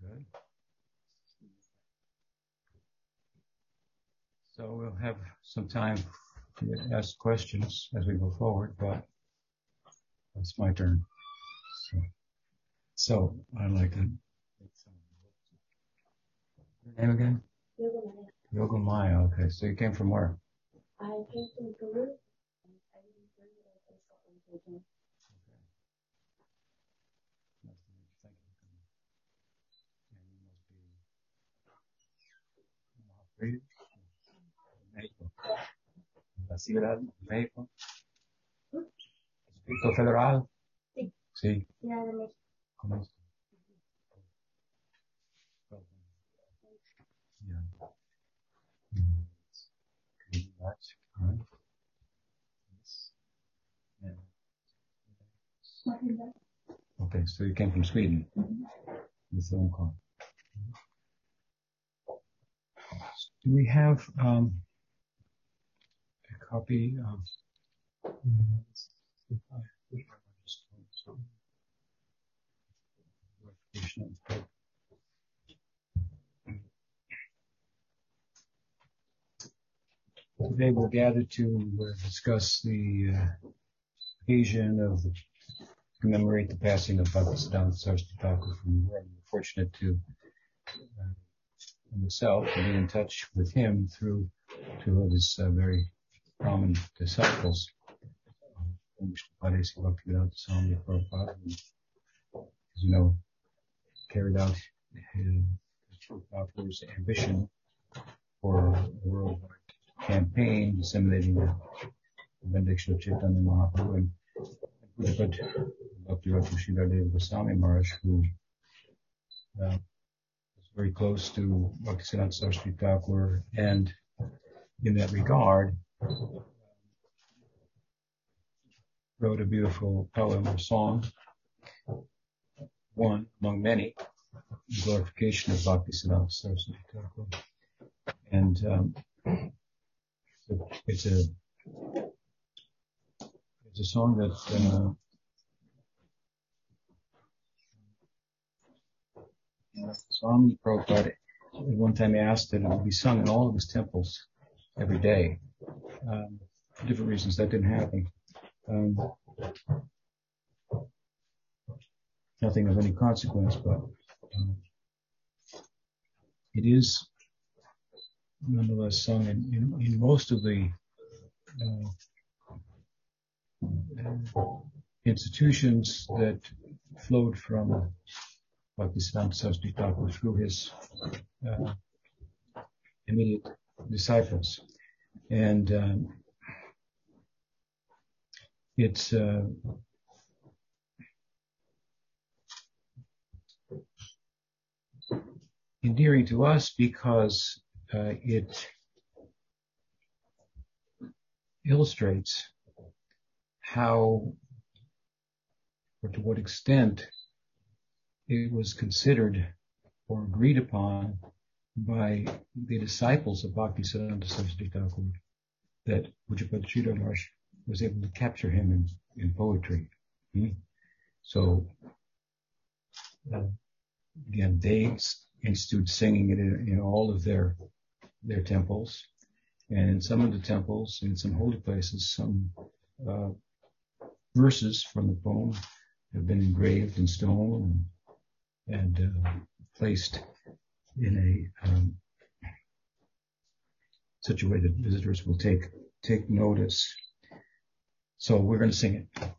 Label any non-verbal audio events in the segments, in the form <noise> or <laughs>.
Good. So we'll have some time to ask questions as we go forward, but it's my turn. So, so I'd like to. Your name again? Yogamaya. Yoga Maya. Okay, so you came from where? I came from Peru. I live in Peru, but I play Scotland originally. Nice to meet you. Thank you for coming. And you must be México. México. La México. Distrito Federal. Sí. Sí. Yeah, de México. ¿Cómo es? Okay, much. All right. Yes. Yeah. Matilda. Okay, so you came from Sweden. The phone call. Do we have um, a copy of? Today we're gathered to discuss the uh, occasion of commemorate the passing of Bhaktisiddhanta Saraswati Thakur from where we're fortunate to uh, myself to be in touch with him through two of his uh, very prominent disciples, um, Vishnupadesi Bhaktivedanta Swami Prabhupada, as you know, carried out his Thakur's ambition for a worldwide campaign disseminating the benediction of Chaitanya Mahaprabhu. And Pujapad Bhakti Sridhar Goswami Maharaj, who uh, very close to Bhaktisiddhanta Saraswati Thakur, and in that regard, wrote a beautiful poem or song, one among many, glorification of Bhaktisiddhanta Saraswati Thakur. And um, it's a it's a song that uh, Swami Prabhupada one time asked that it be sung in all of his temples every day. Um, for different reasons that didn't happen. Um, nothing of any consequence, but um, it is nonetheless sung in, in, in most of the uh, institutions that flowed from Bhaktisiddhanta Saraswati Thakur through his uh, immediate disciples. And um, it's uh, endearing to us because uh, it illustrates how or to what extent it was considered or agreed upon by the disciples of Bhaktisiddhanta Saraswati Thakur that Pujapad Sridhar was able to capture him in, in poetry. Hmm? So, uh, again, they institute singing it in, in all of their their temples, and in some of the temples, in some holy places, some uh, verses from the poem have been engraved in stone and, uh, placed in a um, such a way that visitors will take take notice. So we're going to sing it.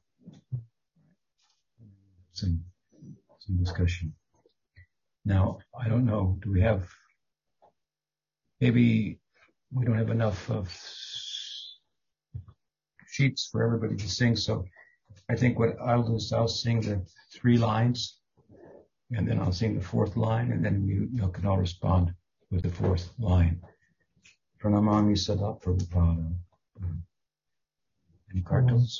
Some some discussion. Now I don't know. Do we have? Maybe we don't have enough of sheets for everybody to sing. So I think what I'll do is I'll sing the three lines and then I'll sing the fourth line and then you, you can all respond with the fourth line. Pranamami Sada Prabhupada. Any cartoons?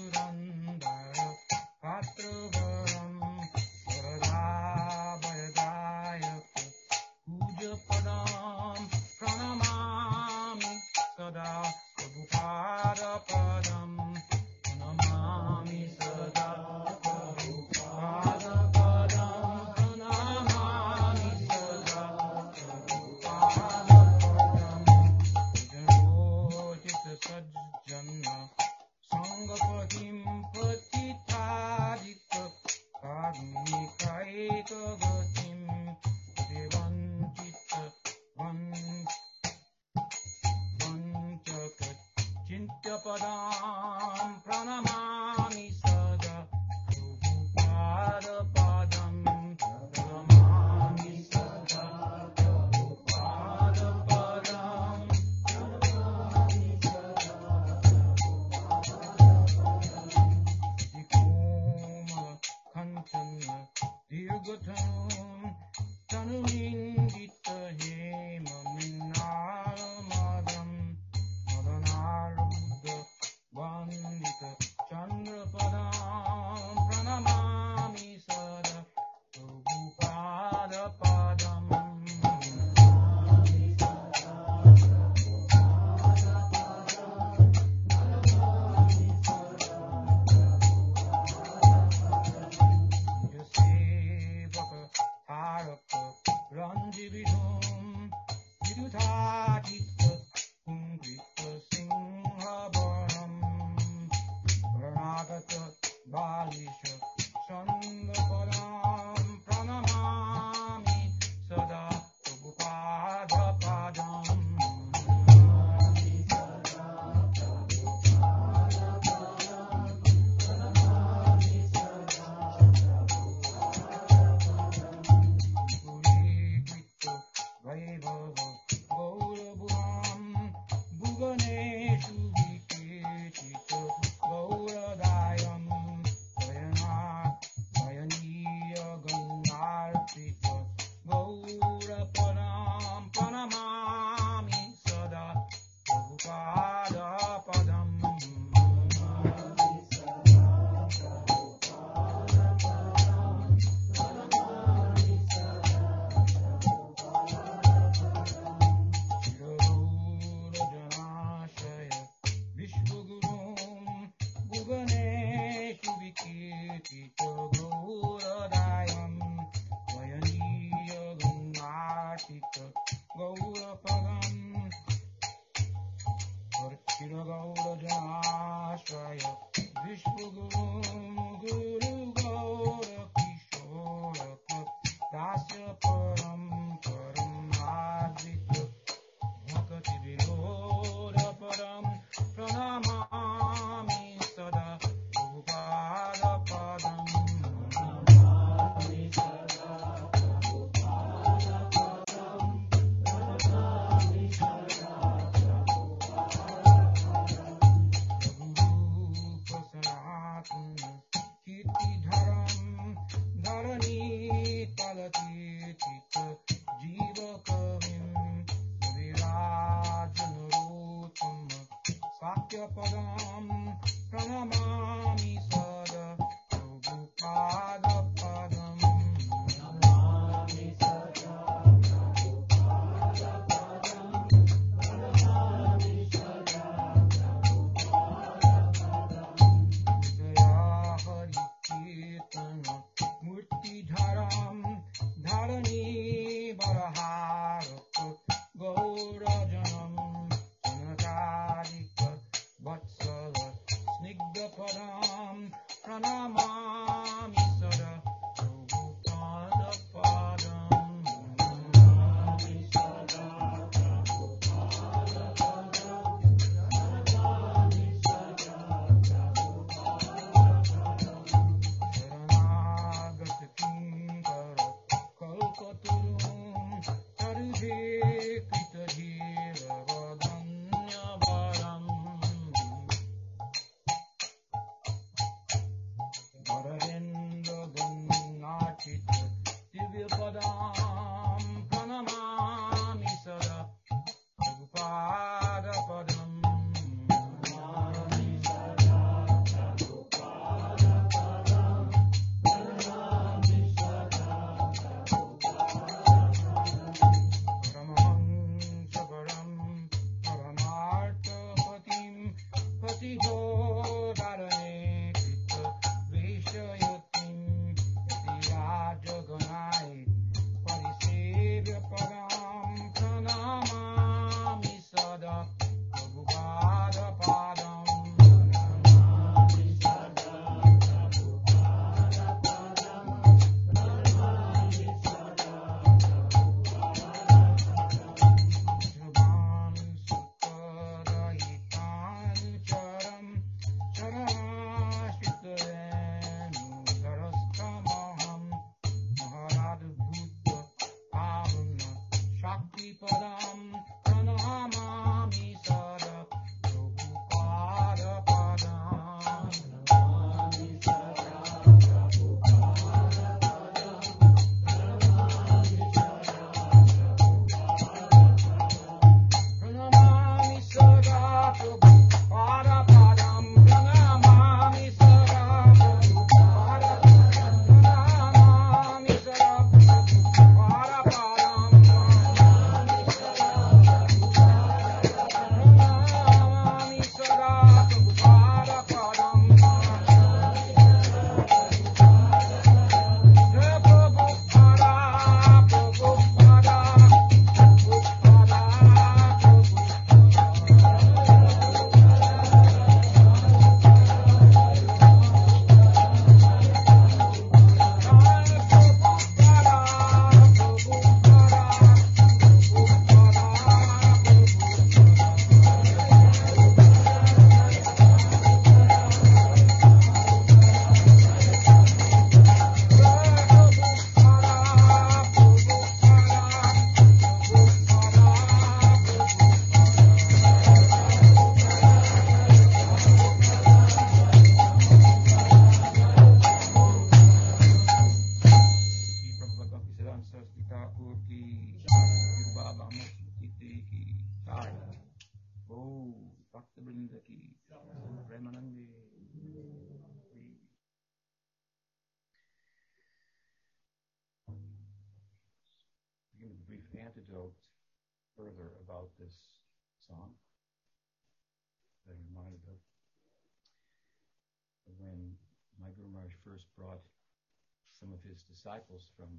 from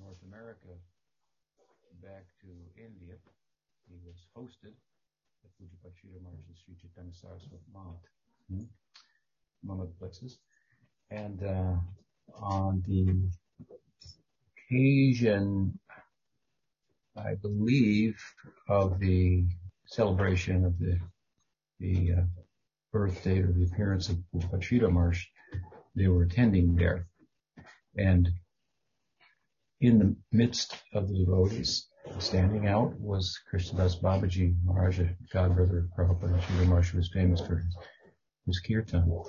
North America back to India. He was hosted at Pujapad Sridhar Maharaj's Sri Chaitanya Saraswat Math, hmm? Mamad Plexus. And uh, on the occasion, I believe, of the celebration of the the uh, birth date or the appearance of Pachita Marsh, they were attending there. And in the midst of the devotees, standing out was Krishnadas Babaji Maharaja, godbrother of Prabhupada. Sridhar Maharaj was famous for his, his kirtan.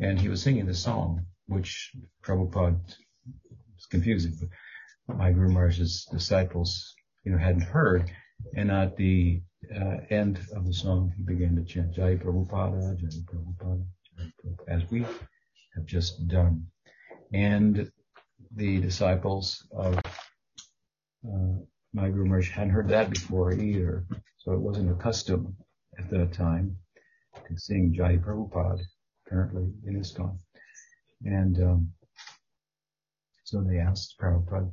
And he was singing the song, which Prabhupada was confusing, but my Guru Maharaj's disciples, you know, hadn't heard. And at the uh, end of the song, he began to chant Jai Prabhupada, Jai Prabhupada, Jai Prabhupada, as we have just done. And the disciples of uh, my Guru Maharaj hadn't heard that before either, so it wasn't a custom at that time to sing Jai Prabhupada, apparently in ISKCON. And um, so they asked Prabhupada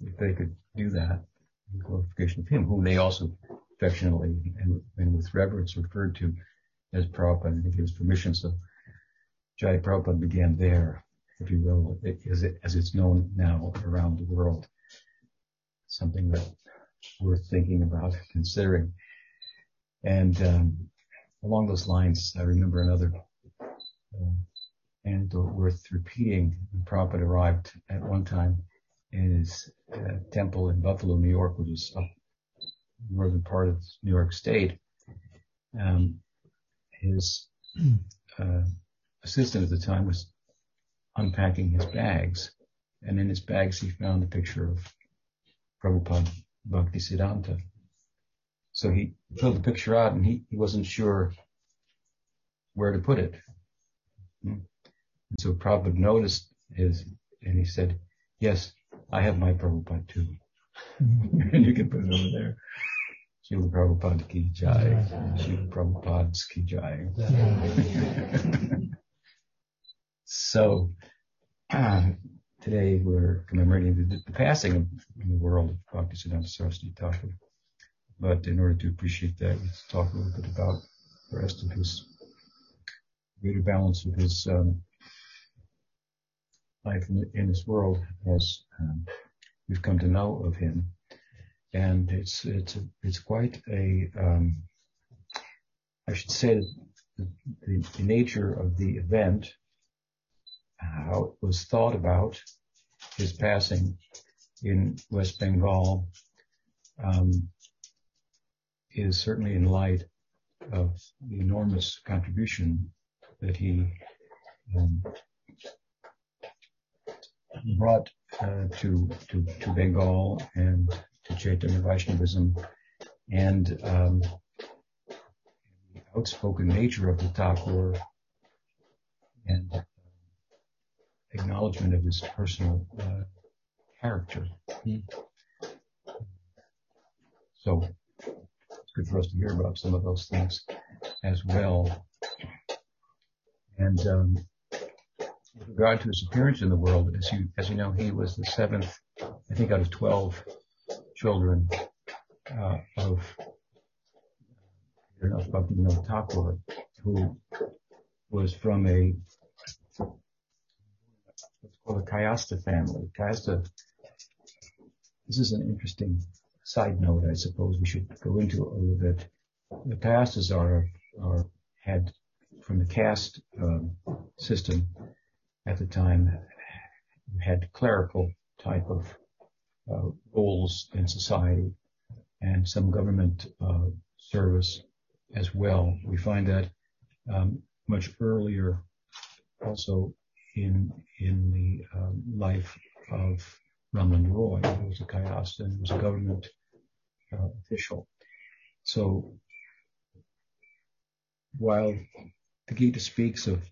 if they could do that in glorification of him, whom they also affectionately and, and with reverence referred to as Prabhupada, and he gives permission. So Jai Prabhupada began there, if you will, as, it, as it's known now around the world. Something that worth thinking about, considering. And um, along those lines, I remember another uh, anecdote worth repeating. Prabhupada arrived at one time in his uh, temple in Buffalo, New York, which is up northern part of New York State. Um, his <clears throat> uh, assistant at the time was unpacking his bags, and in his bags he found a picture of Prabhupada Bhakti Siddhanta. So he pulled the picture out, and he, he wasn't sure where to put it. Hmm. And so Prabhupada noticed his, and he said, yes, I have my Prabhupada too. <laughs> and you can put it over there. Srila Prabhupada ki jai. Srila Prabhupada's ki jai. <laughs> so, uh, today we're commemorating the, the passing of in the world of Bhaktisiddhanta Saraswati Thakur. But in order to appreciate that, let's talk a little bit about the rest of his greater balance of his um, life in, in, this world as um, we've come to know of him. And it's it's it's quite a um, I should say the, the nature of the event how it was thought about his passing in West Bengal um, is certainly in light of the enormous contribution that he um, brought uh, to, to, to Bengal and to Chaitanya Vaishnavism and um, the outspoken nature of the Thakur and acknowledgement of his personal uh, character. So it's good for us to hear about some of those things as well. And um, with regard to his appearance in the world, as you as you know, he was the seventh, I think, out of twelve children uh, of of Bhaktivinoda Thakur, who was from a what's called the Kayastha family. Kayastha, this is an interesting side note, I suppose we should go into a little bit. The Kayasthas are, are had from the caste um, system at the time had clerical type of uh, roles in society and some government uh, service as well. We find that um, much earlier also in in the um, life of Ramlin Roy, who was a Kayastha and was a government uh, official. So while the Gita speaks of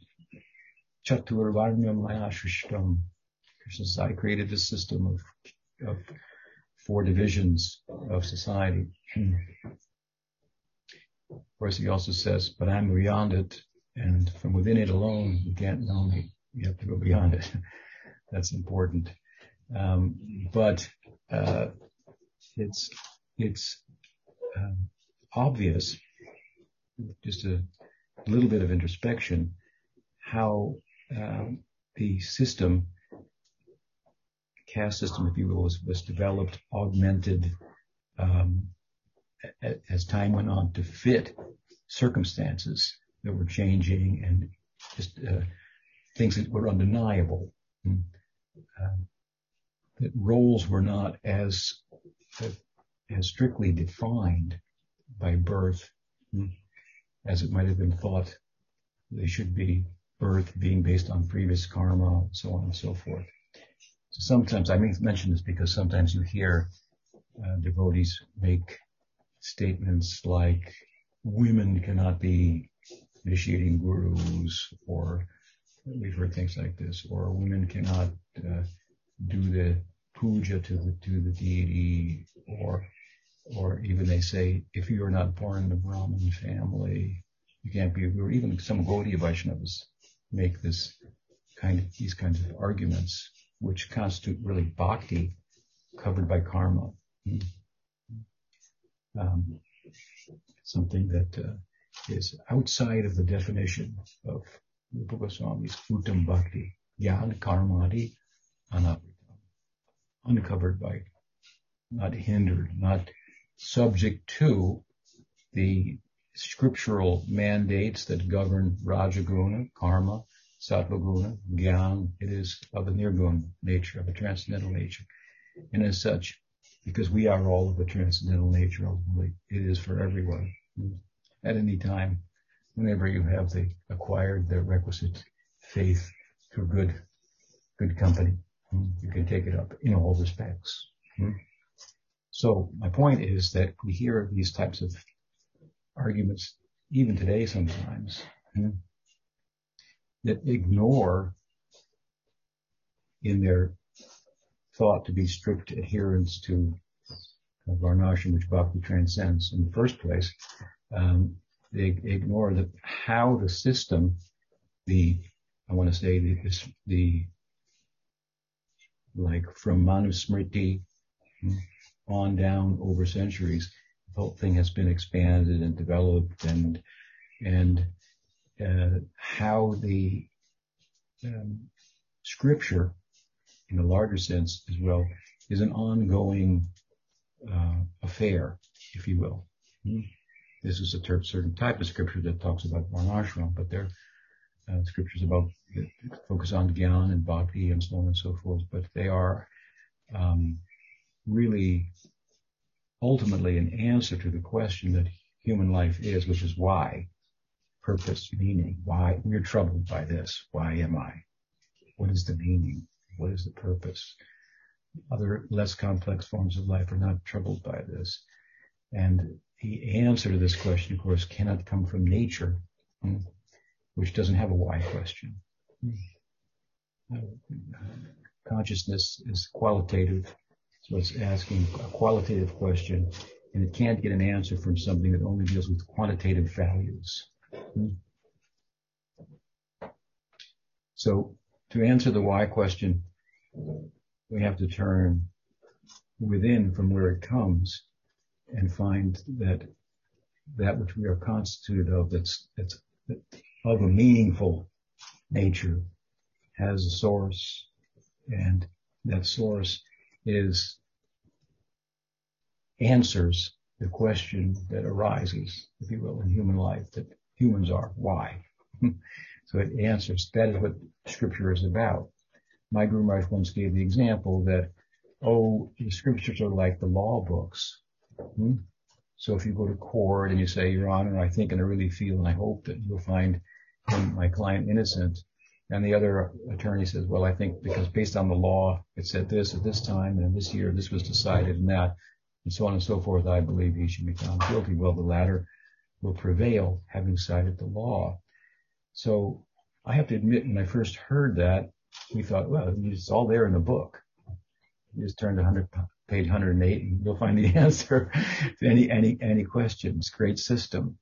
Chatur Varnyam Maya Krishna says, I created this system of, of four divisions of society. Of course, he also says, but I'm beyond it, and from within it alone, you can't know me. You have to go beyond it. <laughs> That's important. Um, but uh, it's it's um, obvious, just a little bit of introspection, how um, the system, caste system, if you will, was, was developed, augmented um, as time went on to fit circumstances that were changing and just uh, things that were undeniable. Mm. Um, that roles were not as as strictly defined by birth mm, as it might have been thought they should be. Birth being based on previous karma, so on and so forth. So sometimes I mention this because sometimes you hear uh, devotees make statements like women cannot be initiating gurus or we've heard things like this or women cannot uh, do the puja to the to the deity or or even they say if you are not born in a Brahmin family you can't be or even some Gaudiya Vaishnavas make this kind of these kinds of arguments which constitute really bhakti covered by karma. Um, something that uh, is outside of the definition of Rupa Goswami's Uttam Bhakti, Jnana Karmadi Anavritam, uncovered by, not hindered, not subject to the scriptural mandates that govern Rajaguna, Karma, Sattvaguna, Gyan. It is of a nirguna nature, of a transcendental nature. And as such, because we are all of a transcendental nature ultimately. It is for everyone. At any time, whenever you have the acquired the requisite faith through good, good company, hmm, you can take it up in all respects. Hmm. So my point is that we hear these types of arguments even today sometimes hmm, that ignore in their thought to be strict adherence to Varnashram, which Bhakti transcends in the first place. Um, they ignore the, how the system, the, I want to say the, the, like from Manusmriti on down over centuries, the whole thing has been expanded and developed and, and, uh, how the, um, scripture in a larger sense as well, is an ongoing uh, affair, if you will. Hmm? This is a certain type of scripture that talks about varnashram, but there are uh, scriptures about focus on gyan and bhakti and so on and so forth. But they are um, really ultimately an answer to the question that human life is, which is why, purpose, meaning, why we're troubled by this. Why am I? What is the meaning? What is the purpose? Other less complex forms of life are not troubled by this. And the answer to this question, of course, cannot come from nature, hmm, which doesn't have a why question. Consciousness is qualitative, so it's asking a qualitative question, and it can't get an answer from something that only deals with quantitative values. Hmm. So to answer the why question, we have to turn within from where it comes and find that that which we are constituted of that's, that's of a meaningful nature has a source and that source is answers the question that arises, if you will, in human life that humans are. Why? <laughs> so it answers. That is what scripture is about my Guru Maharaj once gave the example that, oh, the scriptures are like the law books. Hmm? So if you go to court and you say, Your Honor, I think and I really feel and I hope that you'll find my client innocent. And the other attorney says, well, I think because based on the law, it said this at this time and this year, this was decided and that, and so on and so forth, I believe he should be found guilty. Well, the latter will prevail having cited the law. So I have to admit, when I first heard that, we thought, well, it's all there in the book. You just turned to 100, page 108 and you'll find the <laughs> answer to any, any, any questions. Great system.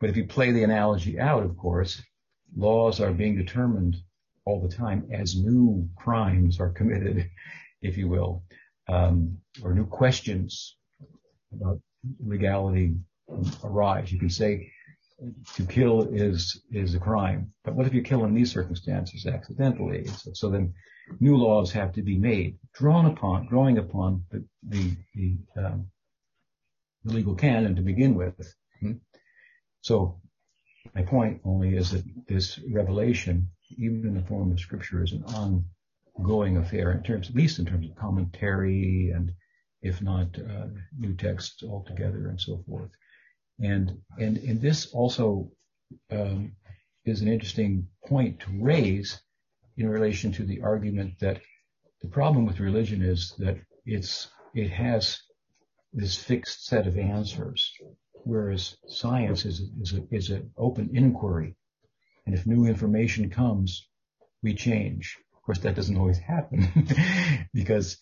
But if you play the analogy out, of course, laws are being determined all the time as new crimes are committed, <laughs> if you will, um, or new questions about legality arise. You can say to kill is is a crime, but what if you kill in these circumstances accidentally? So, so then new laws have to be made, drawn upon, drawing upon the the, the, um, the legal canon to begin with. Hmm? So my point only is that this revelation, even in the form of scripture, is an ongoing affair in terms, at least in terms of commentary and if not uh, new texts altogether and so forth. And and and this also um, is an interesting point to raise in relation to the argument that the problem with religion is that it's it has this fixed set of answers, whereas science is is a, is an open inquiry, and if new information comes, we change. Of course, that doesn't always happen <laughs> because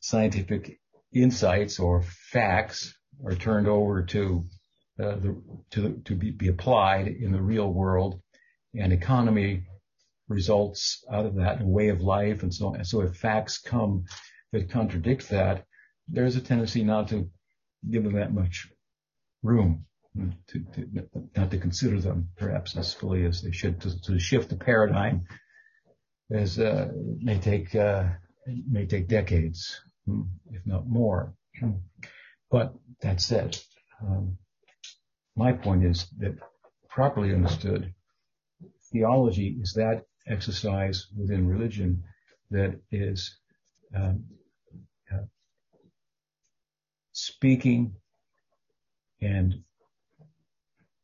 scientific insights or facts are turned over to uh, the, to to be, be applied in the real world, and economy results out of that, and way of life, and so on. And so, if facts come that contradict that, there's a tendency not to give them that much room, to, to not to consider them perhaps as fully as they should. To, to shift the paradigm as uh, may take uh, may take decades. Hmm, if not more. But that said, um, my point is that properly understood, theology is that exercise within religion that is um, uh, speaking and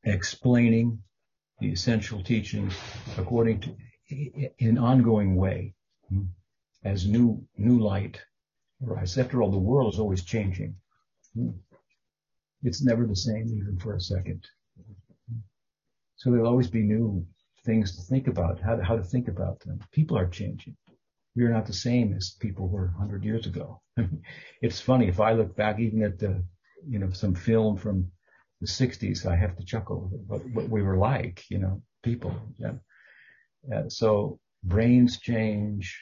explaining the essential teachings according to in an ongoing way hmm, as new new light arises. After all, the world is always changing. It's never the same even for a second. So there'll always be new things to think about, how to, how to think about them. People are changing. We are not the same as people were 100 years ago. <laughs> it's funny, if I look back even at the, you know, some film from the 60s, I have to chuckle what, what we were like, you know, people. Yeah. Uh, so brains change,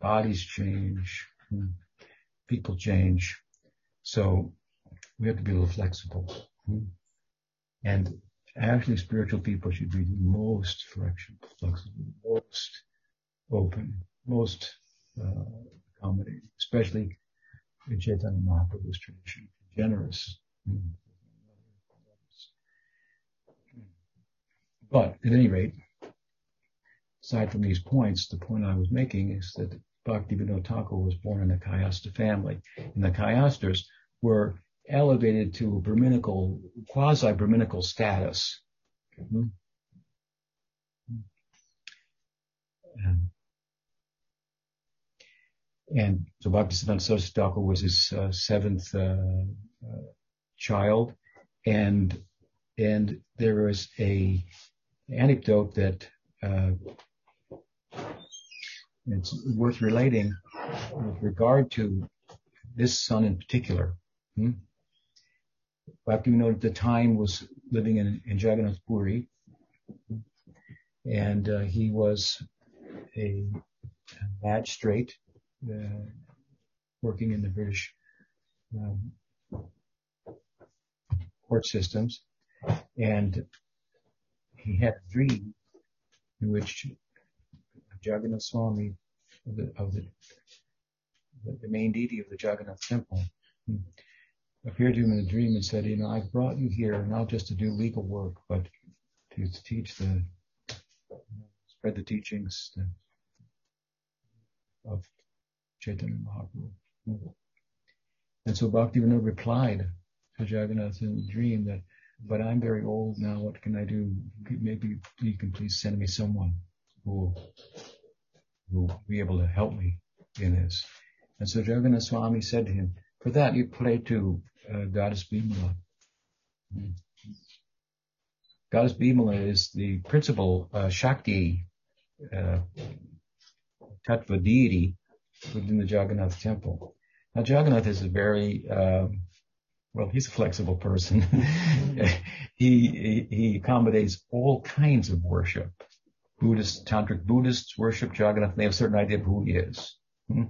bodies change. People change. So we have to be a little flexible. And actually spiritual people should be the most flexible, most open, most uh, accommodating, especially in Chaitanya Mahaprabhu's tradition, generous. But at any rate, aside from these points, the point I was making is that Bhaktivinoda Thakur was born in a Kayastha family. And the Kayasthas were elevated to Brahminical, quasi-Brahminical status. Mm-hmm. And, so Bhaktisiddhanta Saraswati Thakur was his uh, seventh uh, uh, child, and and there was a anecdote that uh, it's worth relating with regard to this son in particular. Hmm? Bhaktivinoda at the time was living in, in Jagannath Puri, and uh, he was a, a magistrate uh, working in the British um, court systems, and he had a dream in which Jagannath Swami of the, of the, the main deity of the Jagannath temple appeared to him in a dream and said, you know, I've brought you here not just to do legal work, but to teach the, spread the teachings of Chaitanya Mahaprabhu. And so Bhaktivinoda replied to Jagannath in the dream that, but I'm very old now, what can I do? Maybe you can please send me someone who who will be able to help me in this. And so Jagannath Swami said to him, for that you pray to uh, Goddess Bimala. Goddess Bimala is the principal uh, Shakti uh, Tattva deity within the Jagannath temple. Now Jagannath is a very, um, well, he's a flexible person. <laughs> he, he, he accommodates all kinds of worship. Buddhist, tantric Buddhists worship Jagannath. They have a certain idea of who he is. Hmm?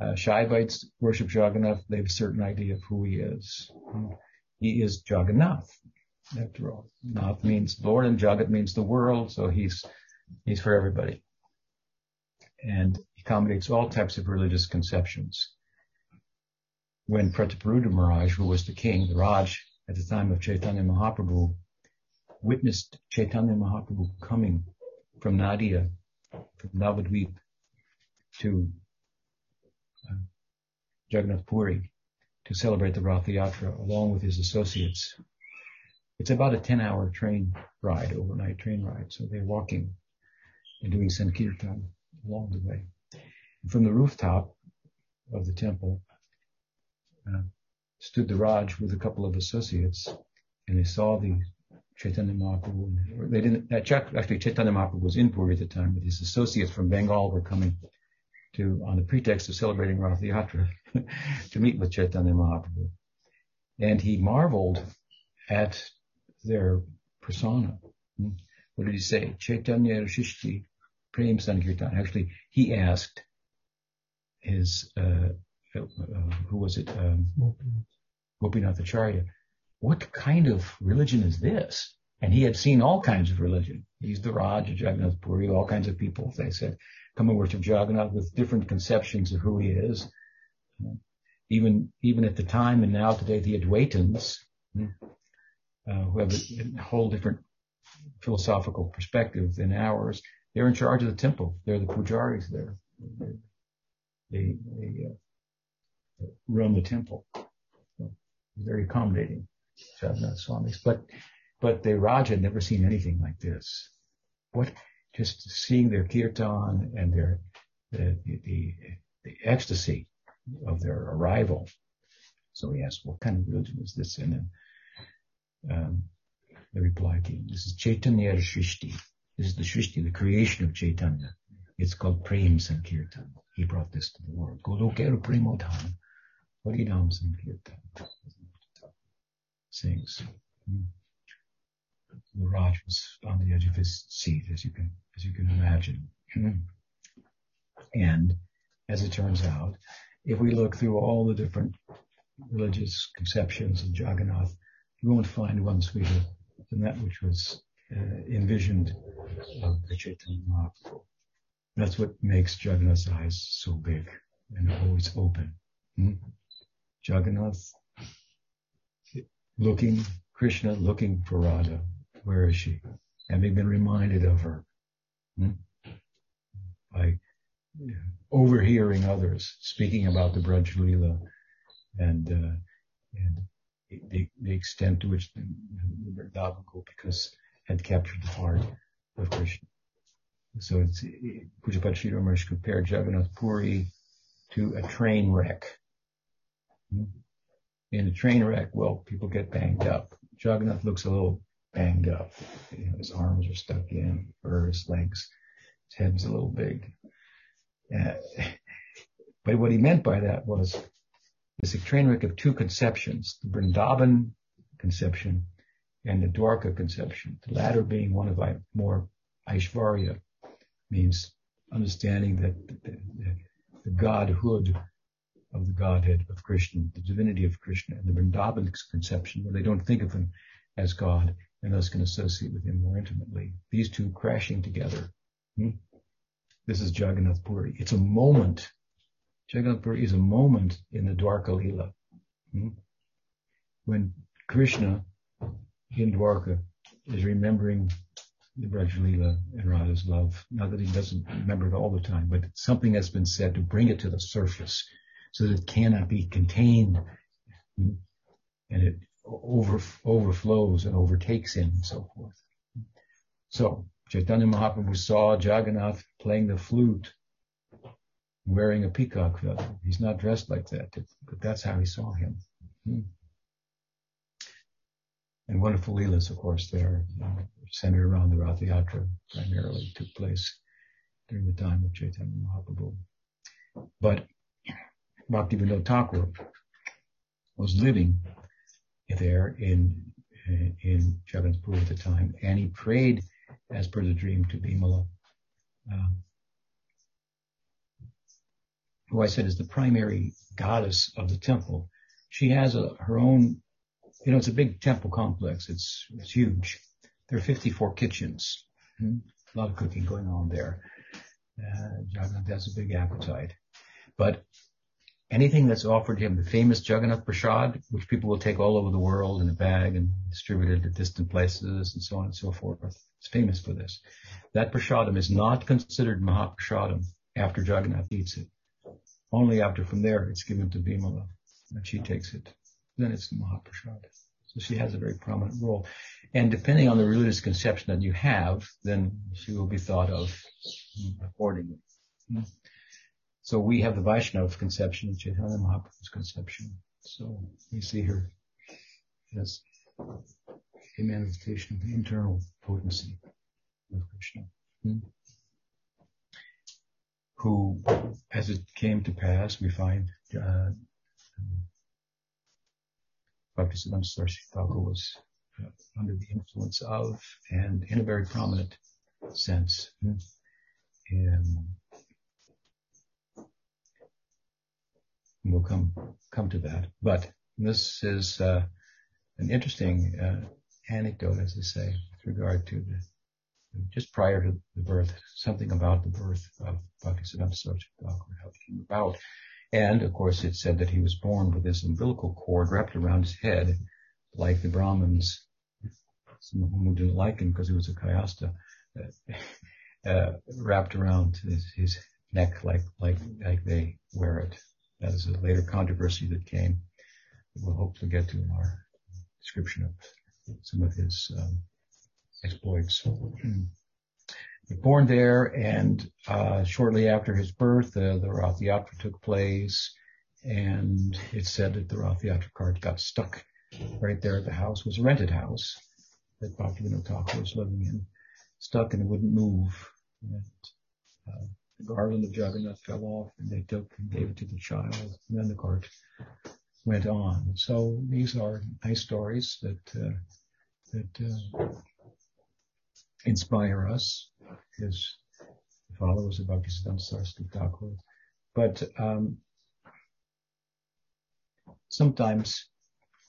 Uh, Shaivites worship Jagannath. They have a certain idea of who he is. He is Jagannath, after all. Nath means Lord and Jagat means the world, so he's, he's for everybody. And he accommodates all types of religious conceptions. When Prataparudra Maharaj, who was the king, the Raj, at the time of Chaitanya Mahaprabhu, witnessed Chaitanya Mahaprabhu coming from Nadia, from Navadvip to Jagannath Puri to celebrate the Rath Yatra along with his associates. It's about a 10 hour train ride, overnight train ride. So they're walking and doing Sankirtan along the way. And from the rooftop of the temple uh, stood the Raj with a couple of associates and they saw the Chaitanya Mahaprabhu. They didn't, actually Chaitanya Mahaprabhu was in Puri at the time, but his associates from Bengal were coming to, on the pretext of celebrating Rath Yatra, <laughs> to meet with Chaitanya Mahaprabhu. And he marveled at their persona. What did he say? Chaitanya Rishishti Prem Sankirtan. Actually, he asked his, uh, uh, who was it? Um, Gopinath Acharya, what kind of religion is this? And he had seen all kinds of religion. He's the Raj, Jagannath Puri, all kinds of people, they said, come and worship Jagannath with different conceptions of who he is. Even, even at the time and now today, the Advaitins, uh, who have a, a whole different philosophical perspective than ours, they're in charge of the temple. They're the pujaris there. They, they uh, run the temple. So, very accommodating, Jagannath Swamis. But, but the Raj had never seen anything like this. What, just seeing their kirtan and their, the, the, the ecstasy of their arrival. So he asked, what kind of religion is this? And then, um, the reply came, this is Chaitanya Shrishti. This is the Shrishti, the creation of Chaitanya. It's called Prem Sankirtan. He brought this to the world. Golokera Premodham. Haridam Sankirtan. Sings. The Raj was on the edge of his seat, as you can, as you can imagine. And as it turns out, if we look through all the different religious conceptions of Jagannath, you won't find one sweeter than that which was uh, envisioned of the Chaitanya Mahaprabhu. That's what makes Jagannath's eyes so big and always open. Hmm? Jagannath looking, Krishna looking for Radha. Where is she? Having been reminded of her? By overhearing others speaking about the Braj Leela and, uh, and the, the, extent to which the, the Vrindavan Gopikas had captured the heart of Krishna. So it's, Pujapad Sridhar Maharaj compared Jagannath Puri to a train wreck. In a train wreck, well, people get banged up. Jagannath looks a little banged up. You know, his arms are stuck in, or his legs. His head's a little big. Uh, but what he meant by that was this a train wreck of two conceptions, the Vrindavan conception and the Dwarka conception. The latter being one of more Aishvarya, means understanding that the, the, the, godhood of the Godhead of Krishna, the divinity of Krishna, and the Vrindavan conception, where they don't think of him as God and thus can associate with him more intimately. These two crashing together. Hmm? This is Jagannath Puri. It's a moment. Jagannath Puri is a moment in the Dwarka Leela. Hmm? When Krishna in Dwarka is remembering the Braj Leela and Radha's love. Not that he doesn't remember it all the time, but something has been said to bring it to the surface so that it cannot be contained and it over, overflows and overtakes him and so forth. So Chaitanya Mahaprabhu saw Jagannath playing the flute, wearing a peacock feather. He's not dressed like that, but that's how he saw him. Hmm and wonderful leelas, of course, that are centered around the Rath Yatra primarily took place during the time of Chaitanya Mahaprabhu. But Bhaktivinoda Thakur was living there in in Jagannathpur at the time, and he prayed as per the dream to Bimala, uh, who I said is the primary goddess of the temple. She has a, her own, you know, it's a big temple complex. It's it's huge. There are 54 kitchens. Hmm? A lot of cooking going on there. Uh, Jagannath has a big appetite. But anything that's offered him, the famous Jagannath Prasad, which people will take all over the world in a bag and distribute it to distant places and so on and so forth. It's famous for this. That prasadam is not considered Mahaprasadam after Jagannath eats it. Only after from there it's given to Bimala and she takes it. Then it's Mahaprasad. So she has a very prominent role. And depending on the religious conception that you have, then she will be thought of accordingly. Hmm. So we have the Vaishnava conception Chaitanya Mahaprabhu's conception. So we see her as a manifestation of the internal potency of Krishna. Hmm? Who, as it came to pass, we find uh, Bhaktisiddhanta Saraswati was uh, under the influence of and in a very prominent sense. Hmm? And we'll come come to that. But this is uh, an interesting uh, anecdote, as I say, with regard to the, just prior to the birth, something about the birth of Bhaktisiddhanta Saraswati how it came about. And of course, it said that he was born with this umbilical cord wrapped around his head, like the Brahmins, some of whom didn't like him because he was a Kayastha, uh, <laughs> uh, wrapped around his, his neck like like like they wear it. That is a later controversy that came. We'll hopefully get to in our description of some of his um, exploits. Born there, and uh, shortly after his birth, uh, the Rath Yatra took place, and it's said that the Rath Yatra cart got stuck right there at the house. It was a rented house that Bhaktivinoda Thakur was living in, stuck and wouldn't move. And, uh, the garland of Jagannath fell off and they took and gave it to the child and then the cart went on. So these are nice stories that, uh, that, uh, inspire us as followers of Bhaktisiddhanta Saraswati Thakur. But, um, sometimes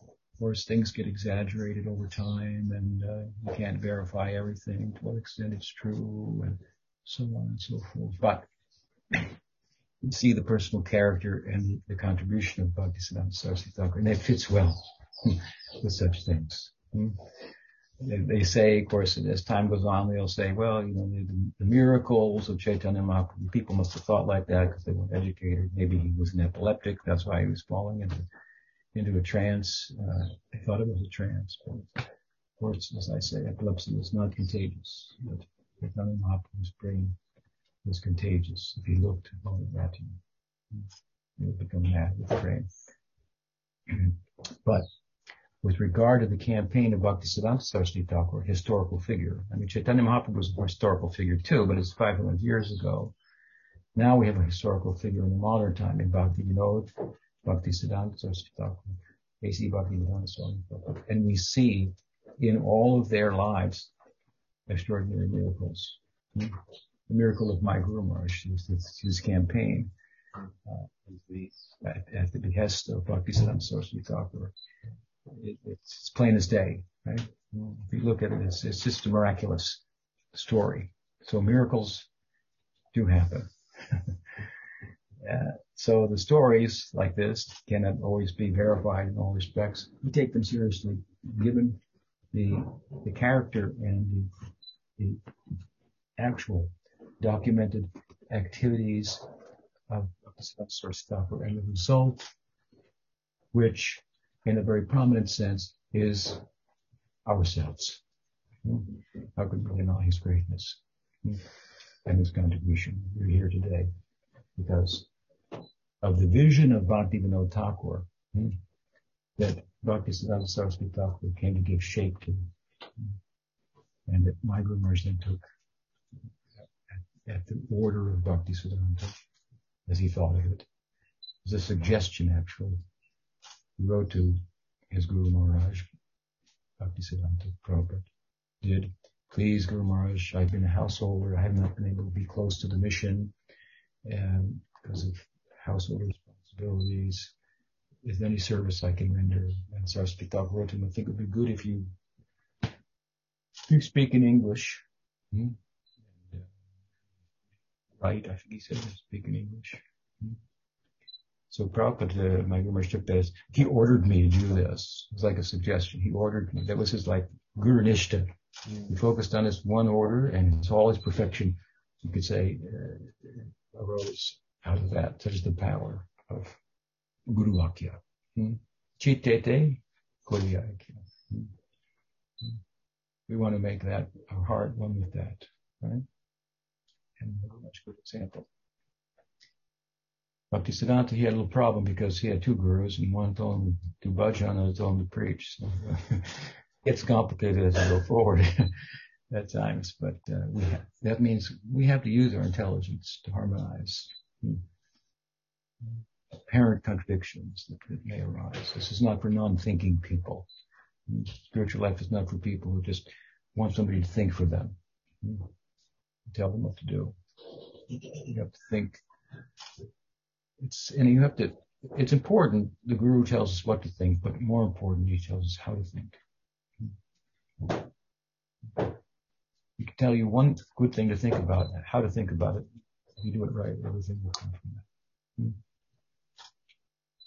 of course, things get exaggerated over time and uh, you can't verify everything to what extent it's true and so on and so forth. But you see the personal character and the contribution of Bhaktisiddhanta Saraswati Thakur, and it fits well <laughs> with such things. Hmm? They, they, say, of course, as time goes on, they'll say, well, you know, the, the miracles of Chaitanya Mahaprabhu, people must have thought like that because they weren't educated. Maybe he was an epileptic. That's why he was falling into, into a trance. Uh, they thought it was a trance. But of course, as I say, epilepsy is not contagious. But Chaitanya Mahaprabhu's prem was contagious. If he looked at you, he would become mad with the prem. but with regard to the campaign of Bhaktisiddhanta Saraswati Thakur, historical figure. I mean, Chaitanya Mahaprabhu was a historical figure too, but it's 500 years ago. Now we have a historical figure in the modern time in Bhakti Vinod, Bhaktisiddhanta Saraswati Thakur, A.C. Bhaktivedanta Swami Thakur. And we see in all of their lives extraordinary miracles. The miracle of my Guru Maharaj, his, his campaign, uh, at, at, the behest of Bhaktisiddhanta Saraswati Thakur it, it's plain as day, right? If you look at it, it's, it's just a miraculous story. So miracles do happen. <laughs> uh, so the stories like this cannot always be verified in all respects. We take them seriously, given the the character and the, the actual documented activities of, stuff, and the result, which in a very prominent sense is ourselves. How could we deny his greatness and his contribution? We're here today because of the vision of Bhakti Vinod Thakur hmm, that Bhakti Siddhanta Saraswati Thakur came to give shape to and that my Guru then took at, at, the order of Bhakti Siddhanta as he thought of it. It was a suggestion, actually. He wrote to his Guru Maharaj, Bhaktisiddhanta Prabhupada, did, please Guru Maharaj, I've been a householder, I have not been able to be close to the mission, and because of household responsibilities, is there any service I can render? And Saraswati wrote to him, I think it would be good if you, you speak in English. Hmm? And, uh, right, I think he said, speak in English. Hmm? So Prabhupada, uh, my Guru took that as, he ordered me to do this. It was like a suggestion. He ordered me. That was his like Guru Nishta. Mm. He focused on his one order and all his perfection, you could say, uh, arose out of that. Such is the power of Guru Vakya. Hmm? Chitete Kodiyakya. We want to make that our heart one with that, right? And a much good example. Bhaktisiddhanta, he had a little problem because he had two gurus and one told him to do bhajan and another told him to preach. So <laughs> it's complicated as we go forward <laughs> at times, but uh, we have, that means we have to use our intelligence to harmonize hmm, apparent contradictions that, that, may arise. This is not for non-thinking people. Spiritual life is not for people who just want somebody to think for them. Tell them what to do. You have to think it's, and you have to, it's important. The guru tells us what to think, but more important, he tells us how to think. He can tell you one good thing to think about, how to think about it. If you do it right, everything will come from that.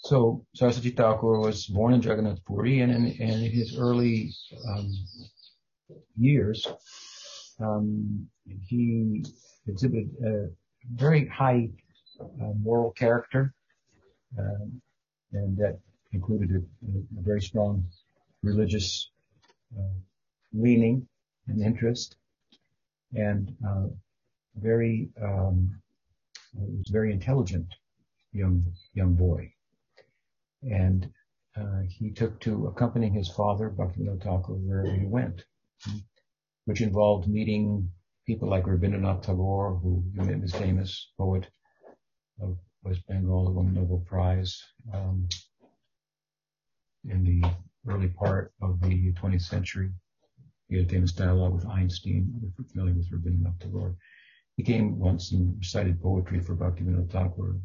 So Saraswati Thakur was born in Jagannath Puri, and in, and in his early um, years, um, he exhibited a very high uh, moral character, um, and that included a, a very strong religious uh, leaning and interest, and uh, very um, was very intelligent young young boy, and uh, he took to accompanying his father Bhaktivinoda Thakur wherever he went, which involved meeting people like Rabindranath Tagore, who is famous poet, of West Bengal, who won the Nobel Prize um, in the early part of the 20th century. He had a famous dialogue with Einstein, if familiar with Rabindranath Tagore. He came once and recited poetry for Bhaktivinoda Thakur.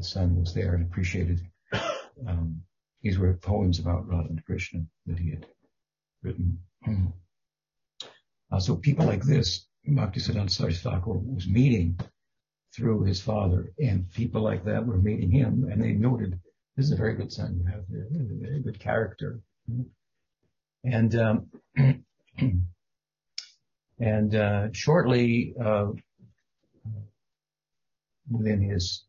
His, son was there and appreciated. Um, these were poems about Radha and Krishna that he had written. Uh, so people like this, Bhaktisiddhanta Saraswati Thakur was meeting through his father. And people like that were meeting him and they noted, this is a very good son you have a very good character. And, um, <clears throat> and, uh, shortly, uh, within his,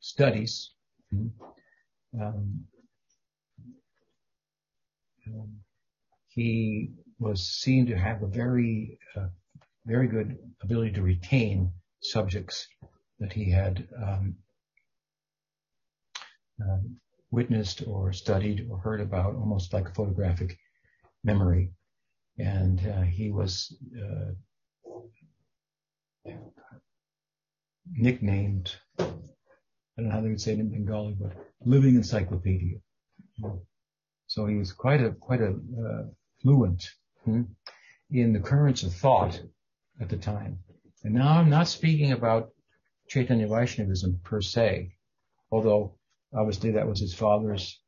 studies, um, um, he was seen to have a very uh, very good ability to retain subjects that he had um, uh, witnessed or studied or heard about, almost like a photographic memory. And uh, he was uh, nicknamed, I don't know how they would say it in Bengali, but living encyclopedia. So he was quite a quite a uh, fluent hmm, in the currents of thought at the time. And now I'm not speaking about Chaitanya Vaishnavism per se, although obviously that was his father's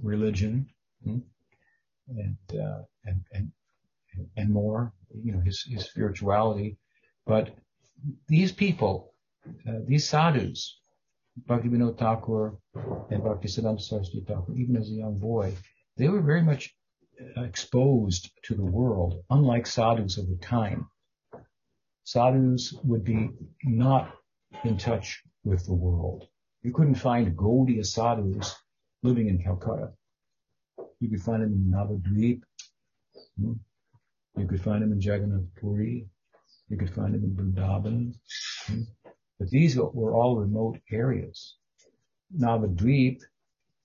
religion, hmm? and, uh, and, and, and more, you know, his, his spirituality. But these people, uh, these sadhus, Bhaktivinoda Thakur and Bhaktisiddhanta Saraswati Thakur, even as a young boy, they were very much uh, exposed to the world, unlike sadhus of the time sadhus would be not in touch with the world. You couldn't find Gaudiya sadhus living in Calcutta. You could find them in Navadvip. Hmm? You could find them in Jagannath Puri. You could find them in Vrindavan. But these were all remote areas. Navadvip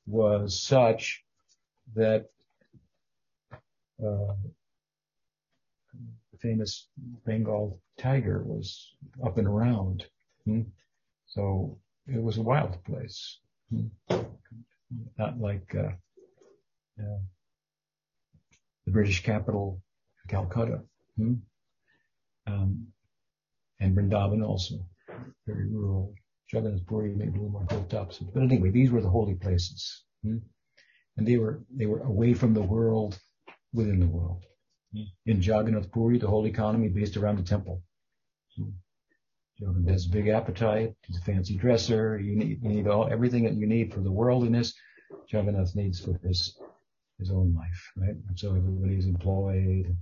was such that uh, famous Bengal tiger was up and around. Hmm? So it was a wild place. Hmm? Not like uh, uh, the British capital, Calcutta. Hmm? Um, and Vrindavan also, very rural. Jagannath Puri maybe a little more built up. So, but anyway, these were the holy places. Hmm? And they were, they were away from the world, within the world. Hmm? In Jagannath Puri, the whole economy based around the temple. Hmm? Jagannath has a big appetite. He's a fancy dresser. You need, you need all, everything that you need for the worldliness. Jagannath needs for his, his own life, right? And so everybody's employed,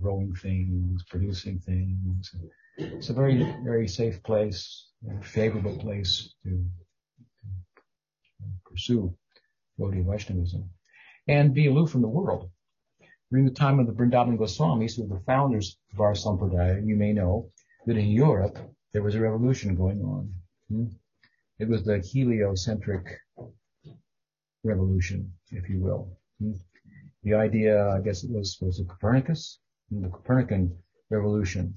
growing things, producing things. It's a very, very safe place, favorable place to, to pursue Gaudiya Vaishnavism and be aloof from the world. During the time of the Vrindavan Goswamis, who were the founders of our Sampradaya, you may know that in Europe there was a revolution going on. Hmm? It was the heliocentric revolution, if you will. Hmm? The idea, I guess it was, was it Copernicus? The Copernican revolution,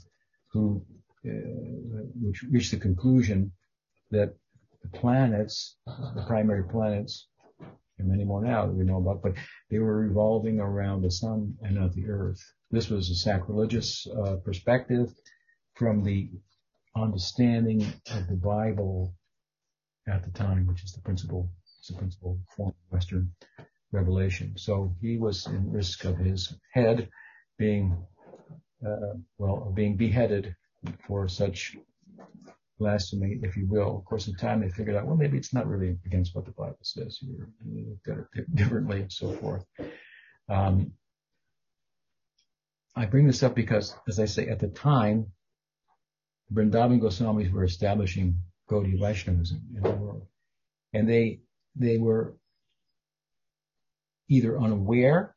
who, uh, which reached the conclusion that the planets, the primary planets, and many more now that we know about, but they were revolving around the sun and not the earth. This was a sacrilegious uh, perspective from the understanding of the Bible at the time, which is the principal, the principal form of Western revelation. So he was in risk of his head being, uh, well, being beheaded for such blasphemy, if you will. Of course, in time they figured out, well, maybe it's not really against what the Bible says. You looked at it differently and so forth. Um, I bring this up because, as I say, at the time, Vrindavan Goswamis were establishing Gaudiya Vaishnavism in the world. And they, they were either unaware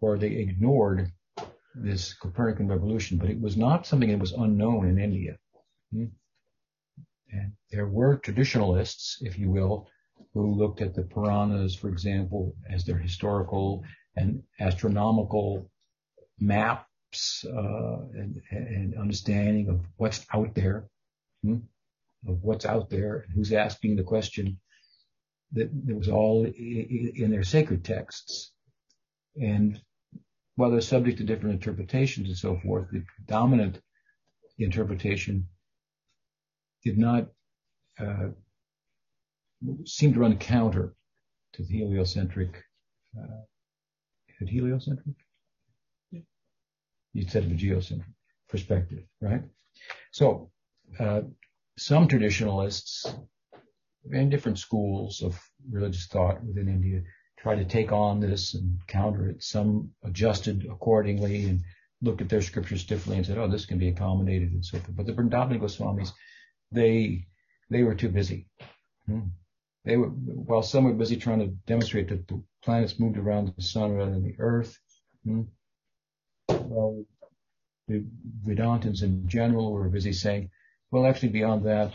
or they ignored this Copernican revolution, but it was not something that was unknown in India. Hmm? And there were traditionalists, if you will, who looked at the Puranas, for example, as their historical and astronomical maps uh, and, and, understanding of what's out there, hmm? of what's out there, who's asking the question. That, that was all in their sacred texts. And while they're subject to different interpretations and so forth, the dominant interpretation did not uh, seem to run counter to the heliocentric. Uh, is heliocentric? You said the geocentric perspective, right? So uh, some traditionalists and different schools of religious thought within India try to take on this and counter it. Some adjusted accordingly and looked at their scriptures differently and said, oh, this can be accommodated and so forth. But the Vrindavana Goswamis, they, they were too busy. Hmm. They were, while some were busy trying to demonstrate that the planets moved around the sun rather than the earth, hmm, well, the Vedantins in general were busy saying, well, actually beyond that,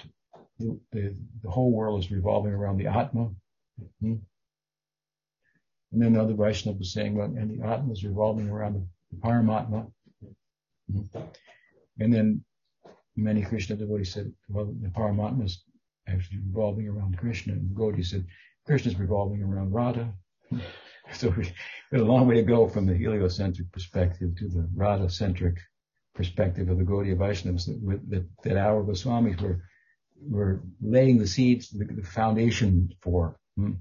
the, the, the whole world is revolving around the Atma. Hmm. And then the other Vaishnava was saying, well, and the Atma is revolving around the Paramatma. And then many Krishna devotees said, well, the Paramatma is actually revolving around Krishna. And Gaudiya said, Krishna is revolving around Radha. <laughs> so we have a long way to go from the heliocentric perspective to the Radha-centric perspective of the Gaudiya Vaishnavas that, that, that our Goswamis were, were laying the seeds, the, the foundation for. Hmm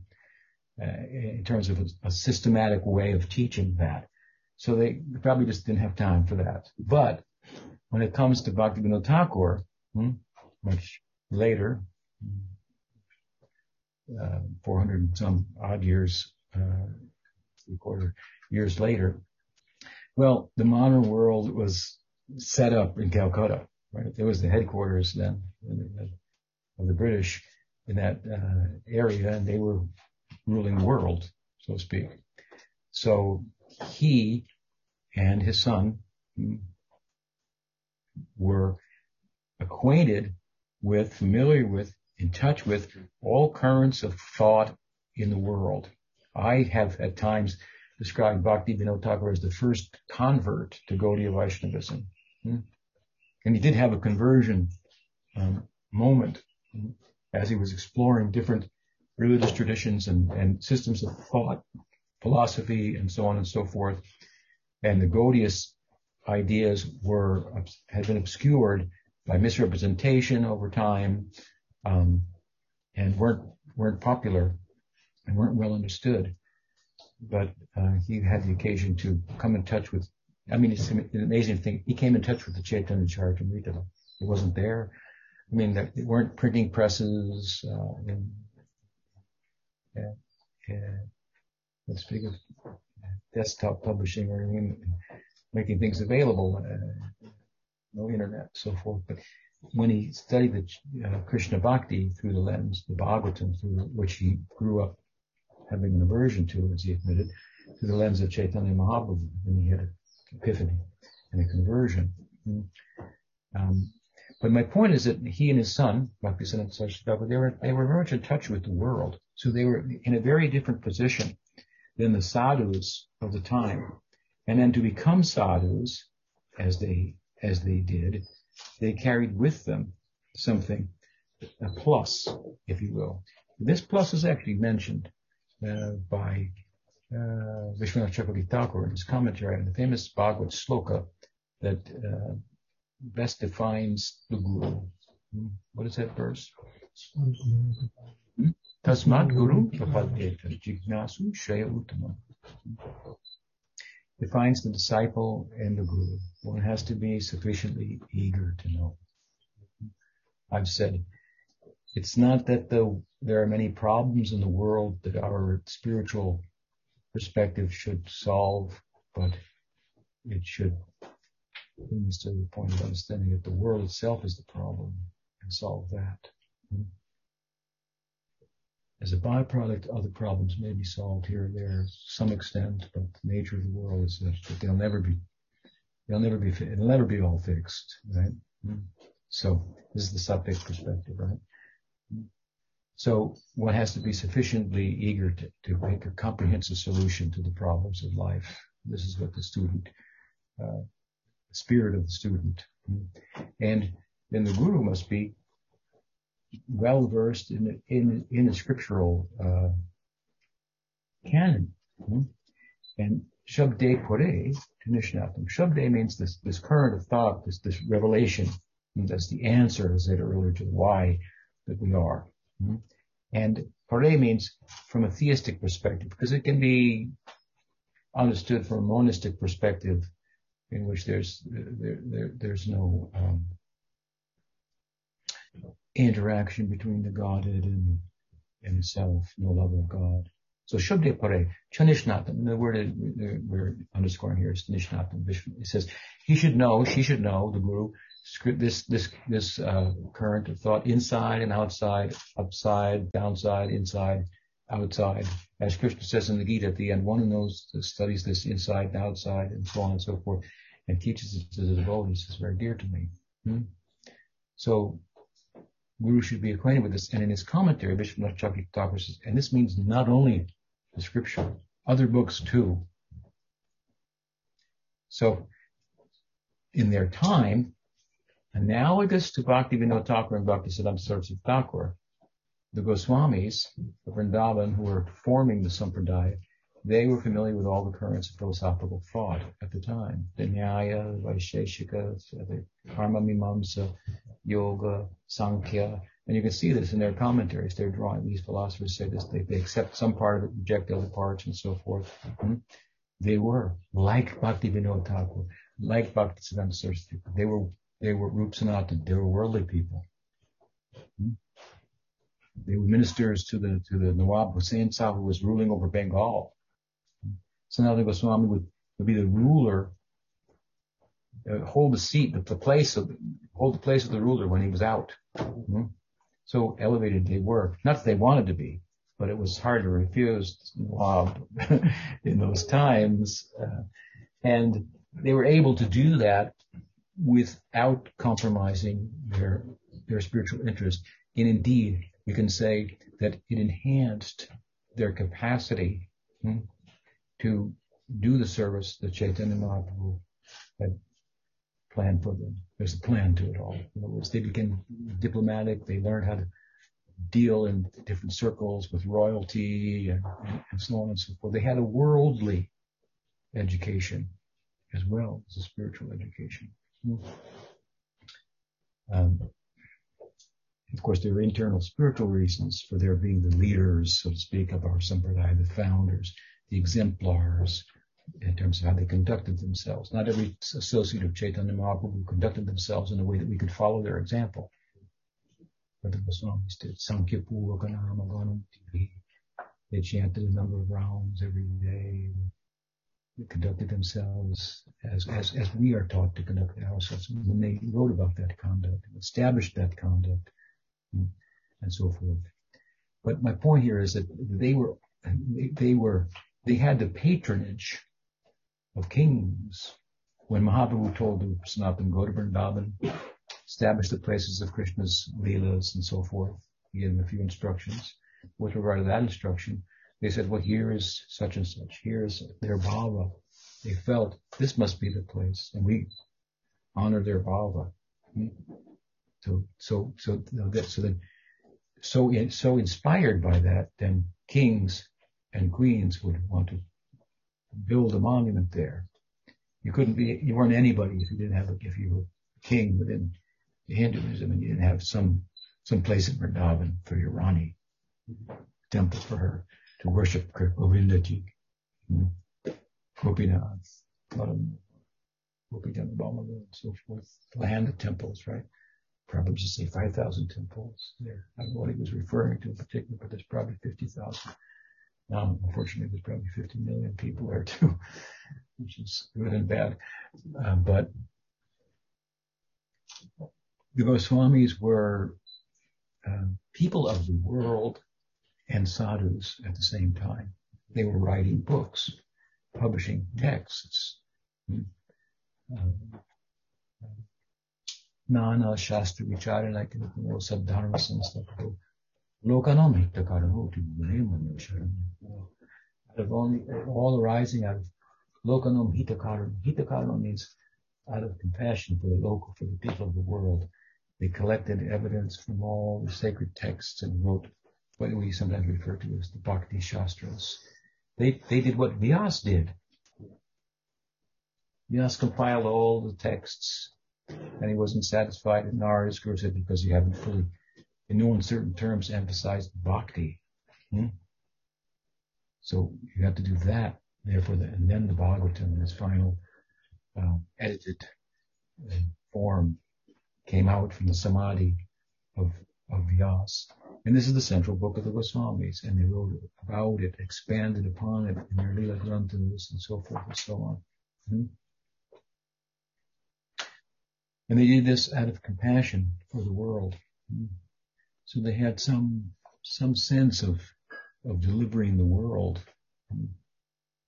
in terms of a, a, systematic way of teaching that. So they probably just didn't have time for that. But when it comes to Bhaktivinoda Thakur, hmm, much later, uh, 400 some odd years, uh, three quarter years later, well, the modern world was set up in Calcutta, right? It was the headquarters then of the British in that uh, area, and they were ruling the world, so to speak. So he and his son were acquainted with, familiar with, in touch with all currents of thought in the world. I have at times described Bhakti Vinod Thakur as the first convert to Gaudiya Vaishnavism. Hmm? And he did have a conversion um, moment as he was exploring different religious traditions and, and systems of thought, philosophy, and so on and so forth. And the Gaudiya ideas were had been obscured by misrepresentation over time, um, and weren't weren't popular and weren't well understood. But uh, he had the occasion to come in touch with. I mean, it's an amazing thing. He came in touch with the Chaitanya Charitamrita. It wasn't there. I mean, there weren't printing presses. Uh, let's speak of desktop publishing or making things available. Uh, no internet, so forth. But when he studied the uh, Krishna Bhakti through the lens, the Bhagavatam, through which he grew up having an aversion to, as he admitted, through the lens of Chaitanya Mahaprabhu, and he had an epiphany and a conversion. Um, but my point is that he and his son, Saraswati Thakur, they were, they were very much in touch with the world. So they were in a very different position than the sadhus of the time. And then to become sadhus, as they, as they did, they carried with them something, a plus, if you will. This plus is actually mentioned uh, by uh, Vishwanath Chakravarti Thakur in his commentary on the famous Bhagavad sloka that uh, best defines the Guru. Hmm? What is that verse? Tasmat Guru Jignasu Uttama. Defines the disciple and the Guru. One has to be sufficiently eager to know. I've said, it's not that the, there are many problems in the world that our spiritual perspective should solve, but it should bring us to the point of understanding that the world itself is the problem and solve that. As a byproduct, other problems may be solved here or there to some extent, but the nature of the world is that they'll never be, they'll never be, it'll never be all fixed, right? So this is the subject perspective, right? So one has to be sufficiently eager to, to make a comprehensive solution to the problems of life. This is what the student, uh, spirit of the student. And then the guru must be well versed in, in, in the scriptural, uh, canon. And Shabde Pare to Nishnatam. Shabde means this, this current of thought, this, this revelation. That's the answer, as I said earlier, to why that we are. And Pare means from a theistic perspective, because it can be understood from a monistic perspective in which there's there, there there's no um, interaction between the Godhead and itself, no love of God. So Shabde Pare, Chanishnatam, the word we're underscoring here is Nishnatam. It says he should know, she should know, the Guru, this this this uh, current of thought inside and outside, upside, downside, inside, outside. As Krishna says in the Gita at the end, one who knows studies this inside and outside and so on and so forth, and teaches it to the devotees is very dear to me. Hmm? So Guru should be acquainted with this. And in his commentary, Vishwanath Chakravarti says, and this means not only the scripture, other books too. So in their time, Analogous to Bhaktivinoda Thakur and Bhaktisiddhanta Saraswati Thakur, the Goswamis of Vrindavan who were forming the Sampradaya, they were familiar with all the currents of philosophical thought at the time. The Nyaya, Vaisheshika, the Karma Mimamsa, Yoga, Sankhya, and you can see this in their commentaries. They're drawing, these philosophers say this, they, they accept some part of it, reject other parts, and so forth. Mm-hmm. They were like Bhaktivinoda Thakur, like Bhakti Bhaktisiddhanta Saraswati. They were they were Rup. They were worldly people. Hmm? They were ministers to the to the Nawab Hussain Shah who was ruling over Bengal. Sanatana Goswami would, would be the ruler, uh, hold the seat, the, the, place of hold the place of the ruler when he was out. Hmm? So elevated they were. Not that they wanted to be, but it was hard to refuse Nawab <laughs> in those times. Uh, and they were able to do that without compromising their their spiritual interest. And indeed, we can say that it enhanced their capacity hmm, to do the service that Chaitanya Mahaprabhu had planned for them. There's a plan to it all. In other words, they became diplomatic. They learned how to deal in different circles with royalty and, and, so on and so forth. They had a worldly education as well as a spiritual education. Um, of course, there are internal spiritual reasons for their being the leaders, so to speak, of our sampradaya, the founders, the exemplars, in terms of how they conducted themselves. Not every associate of Chaitanya Mahaprabhu conducted themselves in a way that we could follow their example. But the Goswamis did. They chanted a number of rounds every day. They conducted themselves as, as, as we are taught to conduct ourselves. When they wrote about that conduct, established that conduct, and so forth. But my point here is that they were, they, were, they had the patronage of kings. When Mahaprabhu told the Sanatana go to Vrindavan, establish the places of Krishna's leelas and so forth, he gave them a few instructions. With regard to that instruction, they said, well, here is such and such. Here is their bhava. They felt this must be the place, and we honor their bhava. So, so, so, that, so then, so, so inspired by that, then kings and queens would want to build a monument there. You couldn't be, you weren't anybody if you didn't have, a, if you were a king within Hinduism and you didn't have some, some place in Vrindavan for your Rani, temple for her to worship Govindaji, Gopinath, Gopinath and so forth, land of temples, right? Probably just say 5,000 temples there. I don't know what he was referring to in particular, but there's probably 50,000. Now, unfortunately, there's probably 50 million people there too, <laughs> which is good and bad. Uh, but the Goswamis were uh, people of the world and sadhus at the same time. They were writing books, publishing texts. Nana Shastra Vicharana Sadharma Samstaka Lokanam Hittakarano Out of only all arising out of Lokanam Hittakarano. Hittakarano means out of compassion for the local, for the people of the world. They collected evidence from all the sacred texts and wrote what we sometimes refer to as the Bhakti Shastras. They, they did what Vyas did. Vyas compiled all the texts and he wasn't satisfied. And Narada's guru said, because you haven't fully, in no uncertain terms, emphasized bhakti. Hmm? So you have to do that. Therefore, the, and then the Bhagavatam in its final uh, edited uh, form came out from the samadhi of, of Vyas. And this is the central book of the Goswamis, and they wrote about it, expanded upon it in their Leela Granthas and so forth and so on. Hmm? And they did this out of compassion for the world. So they had some some sense of of delivering the world,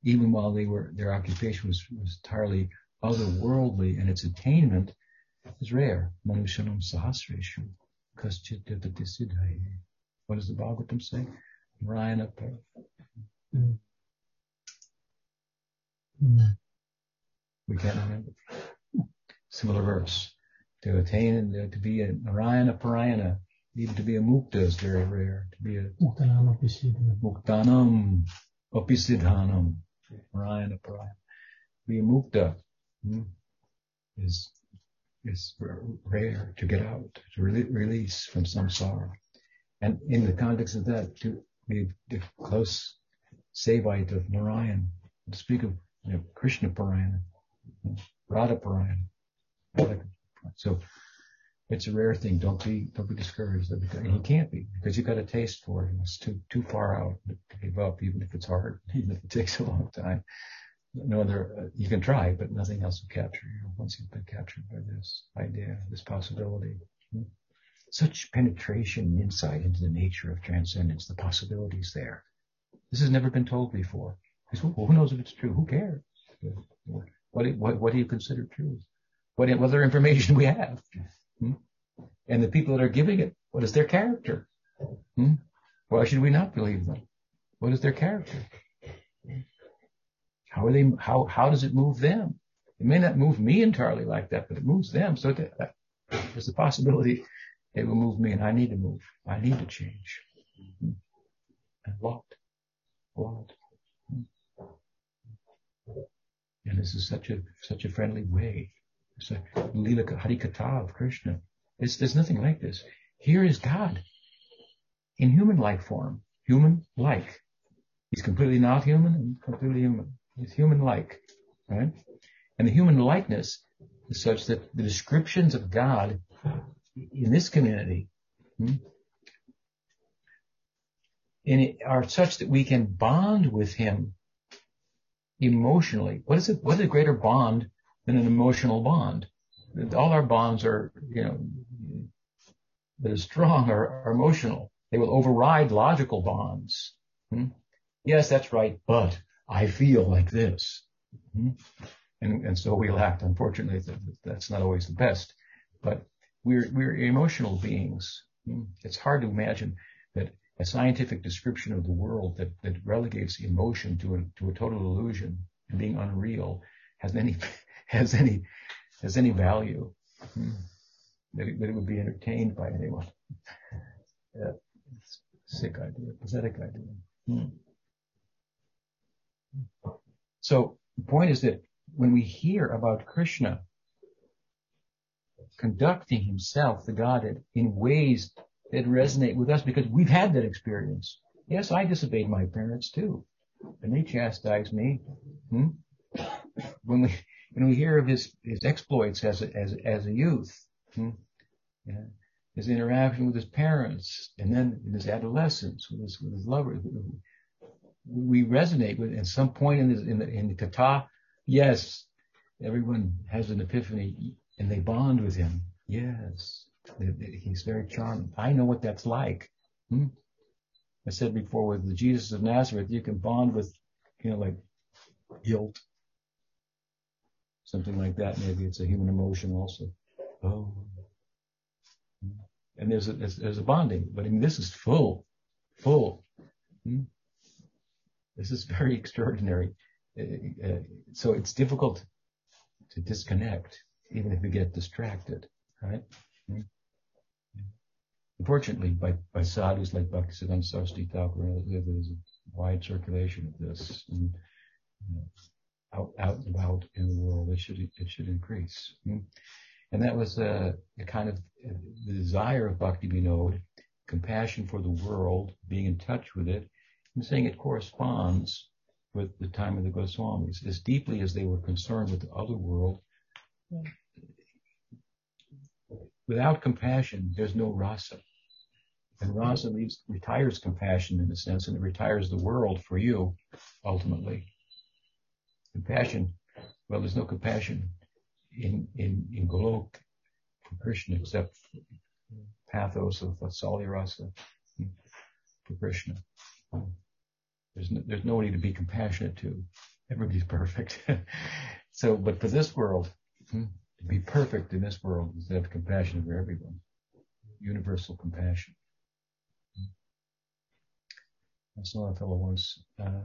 even while they were their occupation was, was entirely otherworldly, and its attainment is rare. Manushanam sahasreshu what does the Bhagavatam say? Ryan Mm. Mm. We can't remember. Similar verse. To attain to be a Narayana Parayana, even to be a mukta is very rare. To be a Muktanam Apisidhanam. Muktanam Apisidhanam. Narayana Parayana. Be a mukta hmm, is is rare to get out, to re- release from samsara. And in the context of that, to be the close Sevite of Narayan, to speak of you know, Krishna Parayana, Radha Parayana. So it's a rare thing. Don't be don't be discouraged. He can't be because you've got a taste for it. It's too too far out to give up, even if it's hard, <laughs> even if it takes a long time no other, uh, you can try, but nothing else will capture you once you've been captured by this idea, this possibility. Such penetration and insight into the nature of transcendence, the possibilities there. This has never been told before. Who, who knows if it's true? Who cares? What, what, what do you consider truth? What, what other information <laughs> we have? Hmm? And the people that are giving it, what is their character? Hmm? Why should we not believe them? What is their character? How are they? How how does it move them? It may not move me entirely like that, but it moves them. So that, there's a possibility it will move me, and I need to move. I need to change. And a lot, lot. And this is such a such a friendly way. It's a Lila Harikata of Krishna. It's, there's nothing like this. Here is God in human-like form, human-like. He's completely not human and completely human. He's human-like, right? And the human likeness is such that the descriptions of God in this community hmm, are such that we can bond with Him emotionally. What is it? What is a greater bond than an emotional bond? All our bonds are, you know, that are strong are, are emotional. They will override logical bonds. Hmm? Yes, that's right, but I feel like this. Hmm? And, and so we'll act. Unfortunately, that's not always the best. But we're, we're emotional beings. Hmm? It's hard to imagine that a scientific description of the world that, that relegates emotion to a, to a total illusion and being unreal has any, has any, has any value. Hmm? That, it, that it would be entertained by anyone. Yeah, sick idea, pathetic idea. Hmm. So the point is that when we hear about Krishna conducting himself, the Godhead, in ways that resonate with us because we've had that experience. Yes, I disobeyed my parents too, and they chastised me. Hmm? When we when we hear of his his exploits as a, as as a youth, hmm? yeah, his interaction with his parents, and then in his adolescence with his with his lover, we resonate with. At some point in, in the in the kata, yes, everyone has an epiphany and they bond with him. Yes, he's very charming. I know what that's like. Hmm? I said before with the Jesus of Nazareth, you can bond with, you know, like guilt, something like that. Maybe it's a human emotion also. Oh, and there's a, there's, there's a bonding, but I mean this is full, full. Hmm? This is very extraordinary. Uh, uh, so it's difficult to disconnect, even if you get distracted, right? Hmm? Unfortunately, by, by sadhus like Bhaktisiddhanta Saraswati Thakur, there's a wide circulation of this. And, you know, out, out and about in the world, it should, it should increase. Hmm? And that was a, a kind of the desire of Bhakti Vinod, compassion for the world, being in touch with it. I'm saying it corresponds with the time of the Goswamis. As deeply as they were concerned with the other world, without compassion, there's no rasa. And rasa leaves, retires compassion in a sense, and it retires the world for you, ultimately. Compassion, well, there's no compassion in, in, in Golok for Krishna except pathos of Vatsalya Rasa for Krishna. There's, no, there's nobody to be compassionate to. Everybody's <laughs> perfect. so, but for this world, hmm, to be perfect in this world is to have compassion for everyone. Universal compassion. I saw a fellow once, uh,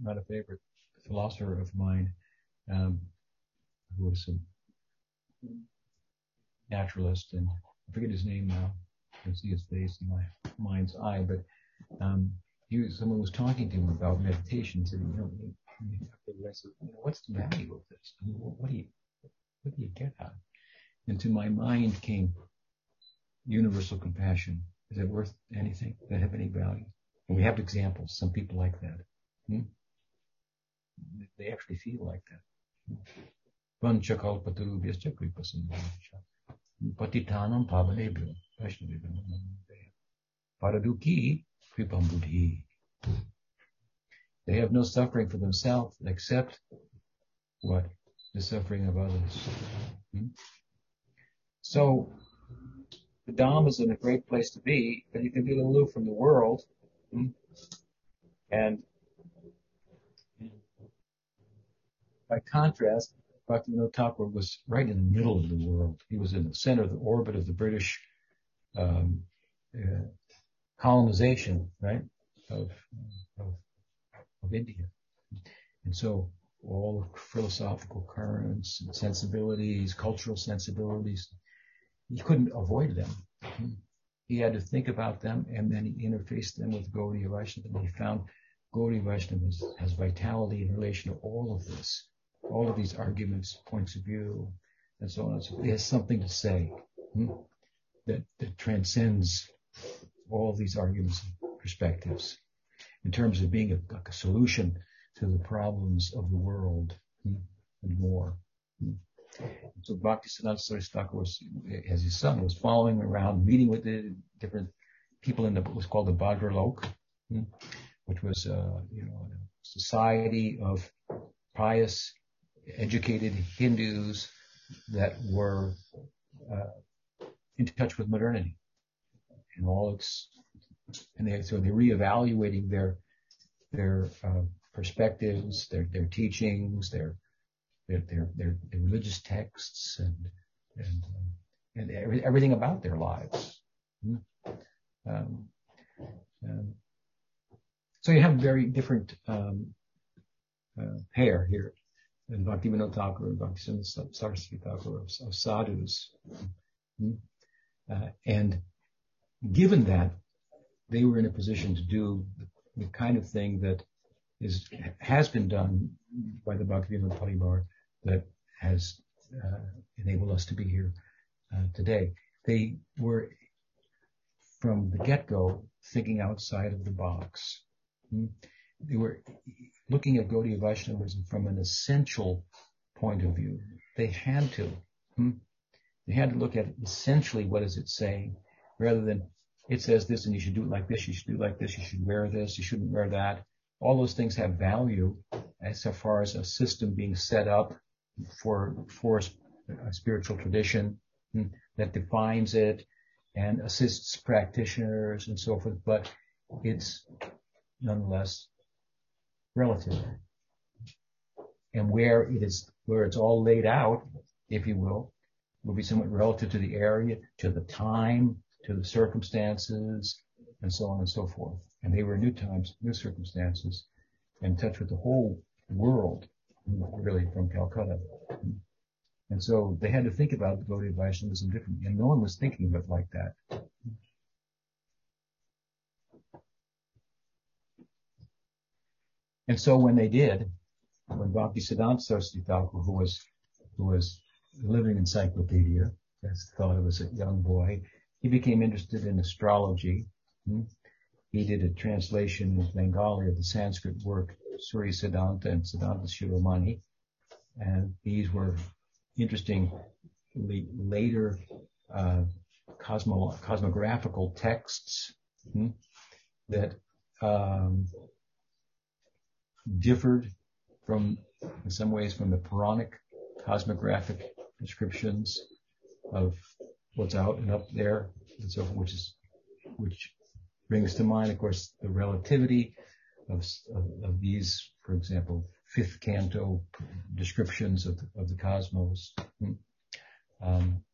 not a favorite philosopher of mine, um, who was a naturalist, and I forget his name now. I see his face in my mind's eye, but um, he was, someone was talking to him about meditation. Said, you know, I said, what's the value of this? I mean, what, what do you, what do you get out? And to my mind came universal compassion. Is it worth anything? Does it have any value? And we have examples. Some people like that. Hmm? They actually feel like that. Panchakalpatarubhyascha kripasamdhascha. Patitanam pavanebhyo. Paraduki kripambudhi. They have no suffering for themselves except what? The suffering of others. Hmm? So, the Dham is in a great place to be, but you can be aloof from the world. Hmm? And by contrast, Bhaktivinoda Thakur was right in the middle of the world. He was in the center of the orbit of the British um, uh, colonization, right, of, of, of India. And so all philosophical currents and sensibilities, cultural sensibilities, he couldn't avoid them. He had to think about them and then he interfaced them with Gaudiya Vaishnava. And he found Gaudiya Vaishnava has vitality in relation to all of this, all of these arguments, points of view, and so on and so forth. It has something to say hmm, that, that transcends all these arguments and perspectives in terms of being a, like a solution to the problems of the world hmm, and more. Hmm. So Bhakti Siddhanta was, as his son, was following around, meeting with the different people in the, what was called the Bhadra Lok, hmm, which was, uh, you know, a society of pious, educated Hindus that were uh, in touch with modernity and all its, and they, so they're reevaluating their, their, uh, perspectives, their, their teachings, their, their, their, their, their religious texts and, and, um, and every, everything about their lives. Hmm? Um, um, so you have very different um, uh, pair here in Bhaktivinoda Thakur and Bhaktivinoda Saraswati Thakur of, of sadhus. Hmm? Uh, and given that, they were in a position to do the, the kind of thing that is has been done by the Bhaktivinoda Paribar that has uh, enabled us to be here uh, today. They were from the get-go thinking outside of the box. Hmm? They were looking at Gaudiya Vaishnavism from an essential point of view. They had to. Hmm? They had to look at essentially what is it saying, rather than it says this and you should do it like this, you should do like this, you should wear this, you shouldn't wear that. All those things have value as far as a system being set up for for a spiritual tradition hmm, that defines it and assists practitioners and so forth, but it's nonetheless relative. And where it is, where it's all laid out, if you will, will be somewhat relative to the area, to the time, to the circumstances, and so on and so forth. And they were new times, new circumstances, in touch with the whole world really from Calcutta. And so they had to think about Gaudiya Vaishnavism differently, and no one was thinking of it like that. And so when they did, when Bhakti Siddhanta Saraswati Thakur, who was, who was living encyclopedia, as thought of as a young boy, he became interested in astrology. He did a translation in Bengali of the Sanskrit work Surya Siddhanta and Siddhanta Shiromani. And these were interesting later uh, cosmo- cosmographical texts hmm, that um, differed from, in some ways, from the Puranic cosmographic descriptions of what's out and up there, and so which is which brings to mind, of course, the relativity of, of, of these, for example, fifth canto descriptions of the, of the cosmos. Hmm, um,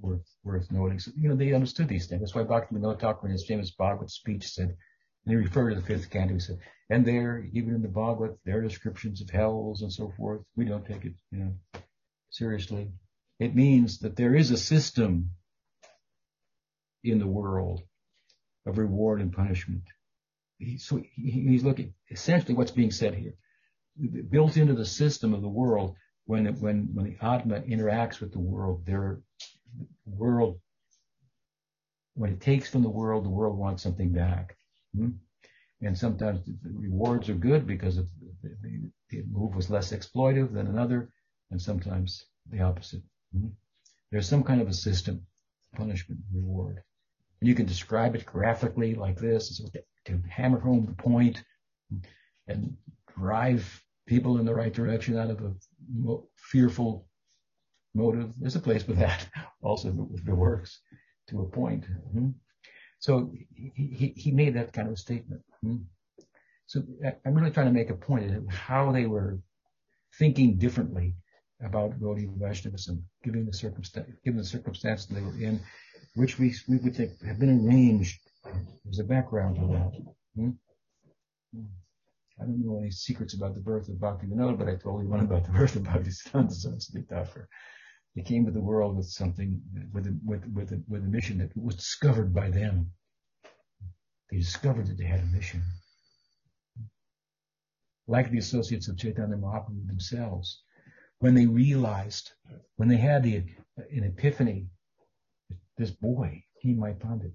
worth worth noting. So, you know, they understood these things. That's why Bhaktivinoda Thakur in his famous Bhagavad speech said, and he referred to the fifth canto, he said, and there, even in the Bhagavad, there are descriptions of hells and so forth. We don't take it, you know, seriously. It means that there is a system in the world of reward and punishment. He, so he, he's looking essentially what's being said here. Built into the system of the world, when it, when when the Atma interacts with the world, their world when it takes from the world, the world wants something back. Hmm? And sometimes the rewards are good because the, the, the, move was less exploitive than another, and sometimes the opposite. Hmm? There's some kind of a system, punishment, reward. And you can describe it graphically like this to hammer home the point and drive people in the right direction out of a mo- fearful motive. There's a place for that <laughs> also if it works to a point. Mm-hmm. So he, he, made that kind of statement. Mm-hmm. So I'm really trying to make a point of how they were thinking differently about Gaudiya Vaishnavism, given the circumstance, given the circumstances they were in, which we, we would think have been arranged as a background to that. Hmm? I don't know any secrets about the birth of Bhakti Vinod, but I told you one about the birth of Bhakti Saraswati Thakur. They came to the world with something, with a, with, with, a, with a mission that was discovered by them. They discovered that they had a mission. Like the associates of Chaitanya Mahaprabhu themselves, when they realized, when they had the, an epiphany, this boy, Nimai Pandit,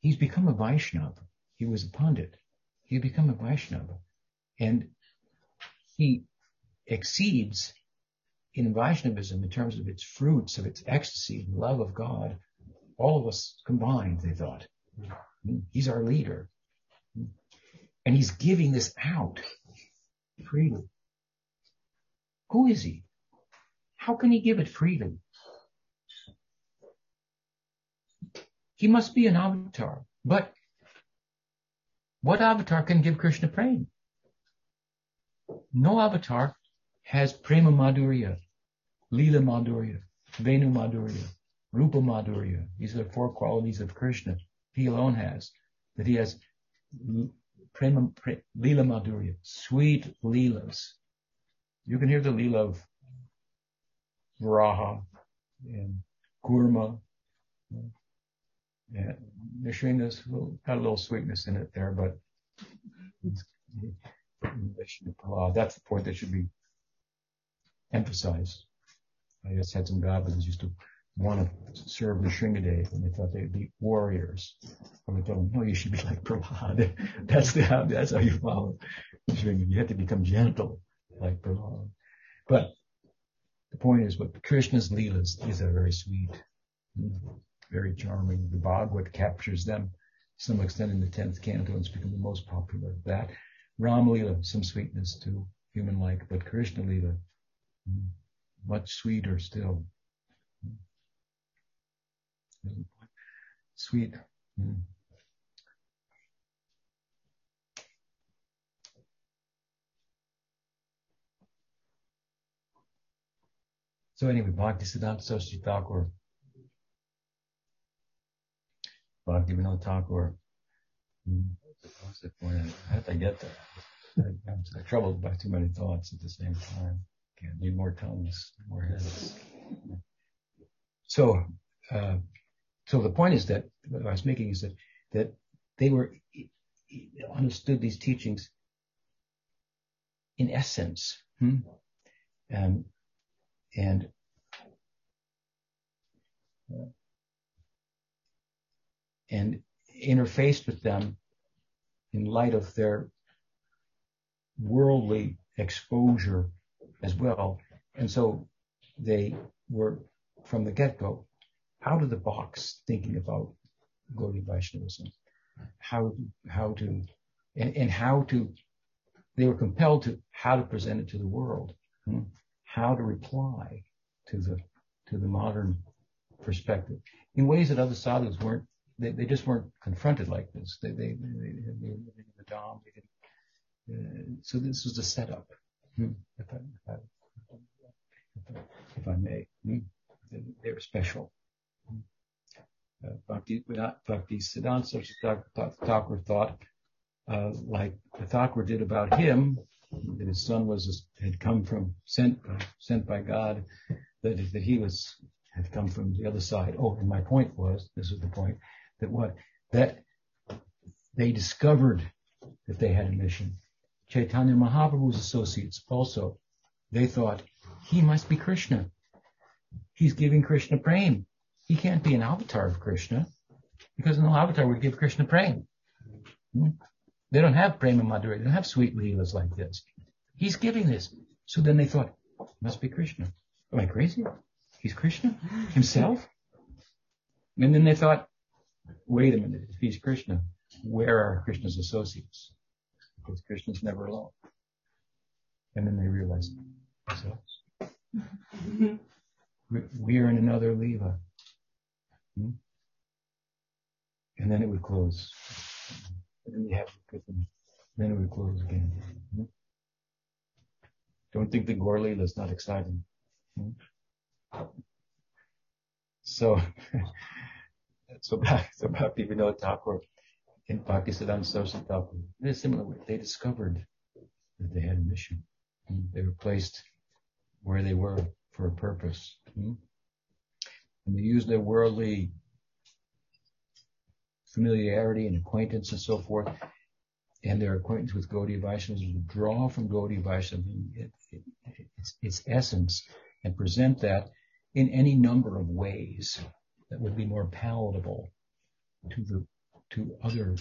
he's become a Vaishnava. He was a Pandit. He become a Vaishnava. And he exceeds in Vaishnavism in terms of its fruits, of its ecstasy, and love of God, all of us combined, they thought. He's our leader. And he's giving this out freely. Who is he? How can he give it freely? He must be an avatar. But what avatar can give Krishna prema? No avatar has prema madhurya, lila madhurya, venu madhurya, rupa madhurya. These are the four qualities of Krishna. He alone has. That he has prema, pre, lila madhurya, sweet leelas. You can hear the lila of Varaha and Kurma. Yeah, Nishrinda's got a little sweetness in it there, but that's the point that should be emphasized. I just had some goblins used to want to serve the Nrisinghadev and they thought they'd be warriors. And we told them, no, you should be like Prahlad. <laughs> that's the how, that's how you follow. You have to become gentle like Prahlad. But the point is what Krishna's leelas, these are very sweet, very charming. The Bhagavad captures them to some extent in the 10th canto and it's become the most popular. That Ram Leela, some sweetness to human like, but Krishna Leela, much sweeter still. Sweet. So anyway, Bhakti Siddhanta Saraswati Thakur, Bhakti Vinod Thakur, point? How did I have to get there? I'm troubled by too many thoughts at the same time. Can't need more tongues, more heads. So, uh, so the point is that what I was making is that that they were understood these teachings in essence, hmm? um, and and interfaced with them in light of their worldly exposure as well. And so they were from the get-go out of the box thinking about Gaudiya Vaishnavism, how how to and, and, how to they were compelled to how to present it to the world, hmm? how to reply to the to the modern perspective in ways that other sadhus weren't they, they just weren't confronted like this. They they they, they, the dom. They uh, so this was a setup. If I, if I, may, they were special. Uh, Bhakti, Bhakti Siddhanta Thakur thought, uh, like Thakur did about him, that his son was had come from sent sent by God, that that he was had come from the other side. Oh, and my point was, this is the point, that what that they discovered that they had a mission. Chaitanya Mahaprabhu's associates also, they thought he must be Krishna. He's giving Krishna prema. He can't be an avatar of Krishna because no avatar would give Krishna prema. Hmm? They don't have prema madhurya. They don't have sweet leelas like this. He's giving this. So then they thought, must be Krishna. Am I crazy? He's Krishna himself? And then they thought, wait a minute, if he's Krishna, where are Krishna's associates? Because Krishna's never alone. And then they realize themselves. we are in another leva. Hmm? And then it would close. And then we have then it would close again. Hmm? Don't think the Gaur Leela is not exciting. Hmm? So, <laughs> so back, so Bhakti Vinod Thakur, in Bhaktisiddhanta, Saraswati Thakur, in a similar way, they discovered that they had a mission. Hmm? They were placed where they were for a purpose. Hmm? And they used their worldly familiarity and acquaintance and so forth, and their acquaintance with Gaudiya Vaishnavas to draw from Gaudiya Vaishnava it, it, its, its essence and present that in any number of ways that would be more palatable to the to other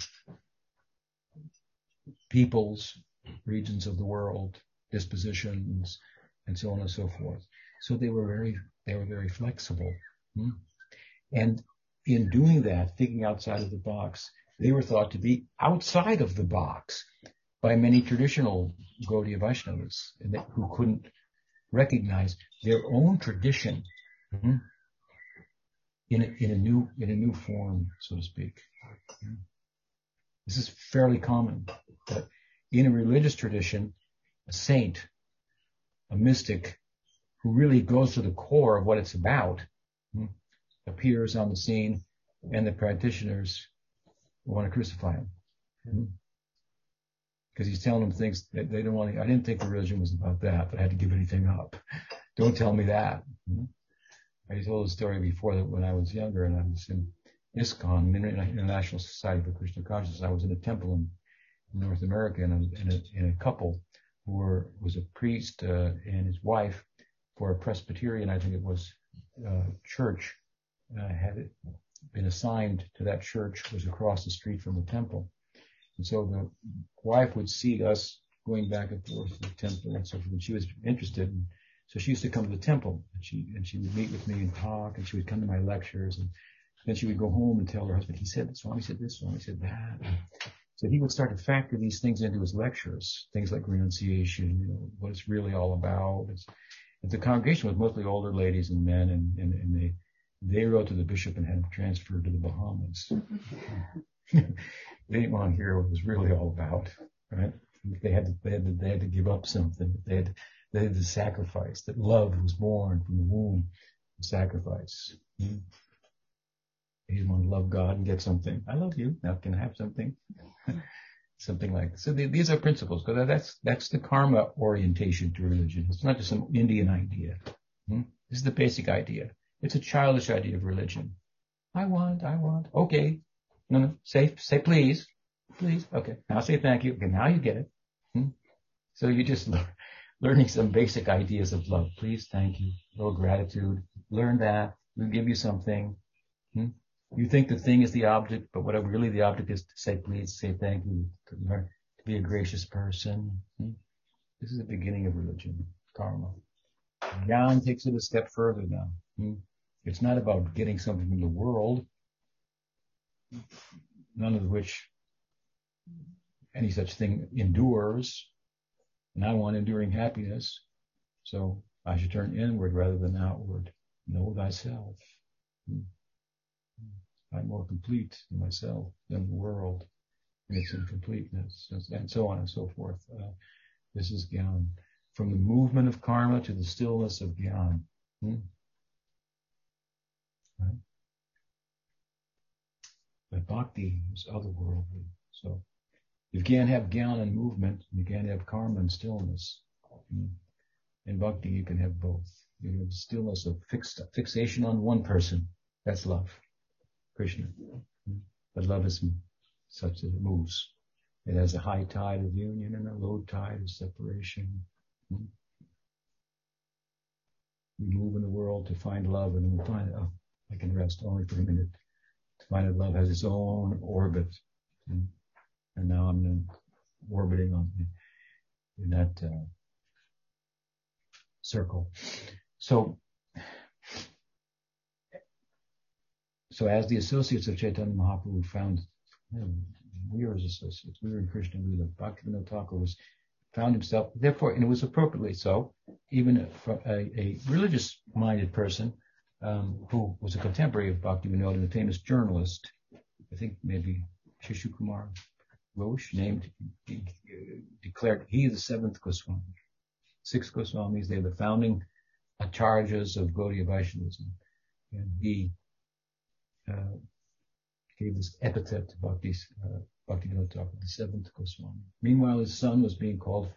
peoples, regions of the world, dispositions, and so on and so forth. So they were very they were very flexible. Hmm? And in doing that, thinking outside of the box, they were thought to be outside of the box by many traditional Gaudiya Vaishnavas who couldn't recognize their own tradition hmm, in, a, in a new in a new form, so to speak. This is fairly common that in a religious tradition, a saint, a mystic, who really goes to the core of what it's about, hmm, appears on the scene, and the practitioners want to crucify him. Because hmm? he's telling them things that they don't want to, I didn't think the religion was about that, but I had to give anything up. Don't tell me that. I told a story before that when I was younger and I was in ISKCON, International Society for Krishna Consciousness, I was in a temple in North America and a, and a, and a couple who were, was a priest uh, and his wife for a Presbyterian, I think it was, uh, church, uh, had been assigned to that church was across the street from the temple. And so the wife would see us going back and forth to the temple and so forth. And she was interested. And so she used to come to the temple and she, and she would meet with me and talk and she would come to my lectures and then she would go home and tell her husband, he said this, Swami said this, Swami said that. So he would start to factor these things into his lectures, things like renunciation, you know, what it's really all about. It's, the congregation was mostly older ladies and men and, and, and they, they wrote to the bishop and had him transferred to the Bahamas. <laughs> they didn't want to hear what it was really all about, right? They had to, they had to, they had to give up something. They had, had sacrifice. That love was born from the womb of sacrifice. Hmm? They didn't want to love God and get something. I love you. Now can I have something? <laughs> something like that. So they, these are principles because that's that's the karma orientation to religion. It's not just some Indian idea. Hmm? This is the basic idea. It's a childish idea of religion. I want, I want. Okay. No, no. Say, say please. Please. Okay. Now say thank you. Okay. Now you get it. Hmm? So you just <laughs> just learning some basic ideas of love. Please, thank you. A little gratitude. Learn that. We'll give you something. Hmm? You think the thing is the object, but what really the object is to say please, say thank you, to learn to be a gracious person. Hmm? This is the beginning of religion, karma. Gyan takes it a step further now. Hmm? It's not about getting something from the world, none of which any such thing endures. And I want enduring happiness. So I should turn inward rather than outward. Know thyself. Hmm. I'm more complete in myself than the world in its incompleteness, and so on and so forth. Uh, this is Gyan. From the movement of karma to the stillness of Gyan. Hmm? Right? But bhakti is otherworldly. So you can't have gyan and movement, you can't have karma and stillness. In bhakti, you can have both. You have stillness of fixed fixation on one person. That's love. Krishna. But love is such that it moves. It has a high tide of union and a low tide of separation. We move in the world to find love and then we find, oh, I can rest only for a minute. To find that love has its own orbit. And, and now I'm orbiting on in that uh, circle. So, so as the associates of Chaitanya Mahaprabhu found, we were his associates, we were in Krishna Lila, Bhaktivinoda Thakur was found himself, therefore, and it was appropriately so, even a, a, religious minded person um, who was a contemporary of Bhakti Vinod and a famous journalist, I think maybe Sisir Kumar Ghosh, named, declared he the seventh Goswami. Six Goswamis, they're the founding charges of Gaudiya Vaishnavism. And he uh, gave this epithet to Bhakti, uh, Bhaktivinoda Thakur, the seventh Goswami. Meanwhile, his son was being called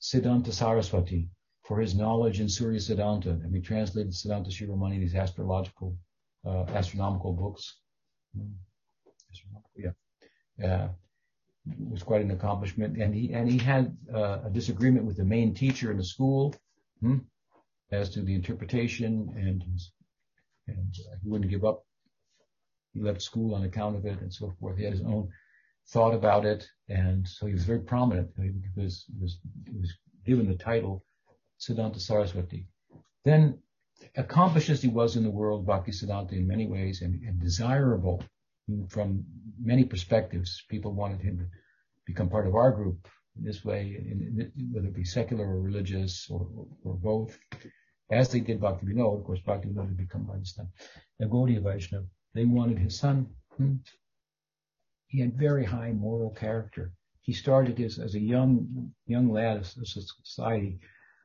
Siddhanta Saraswati for his knowledge in Surya Siddhanta, and we translated Siddhanta Shiromani, these astrological, uh, astronomical books. Hmm. Yeah. Uh, was quite an accomplishment, and he and he had uh, a disagreement with the main teacher in the school hmm, as to the interpretation, and and uh, he wouldn't give up. He left school on account of it, and so forth. He had his own thought about it, and so he was very prominent. He was was, he was given the title Siddhanta Saraswati. Then, accomplished as he was in the world, Bhakti Siddhanta in many ways, and, and desirable from many perspectives. People wanted him to become part of our group in this way, whether it be secular or religious or, or both. As they did Bhakti Vinod, of course, Bhakti Vinod had become by Gaudiya Vaishnava. They wanted his son. Hmm? He had very high moral character. He started his, as a young young lad of a society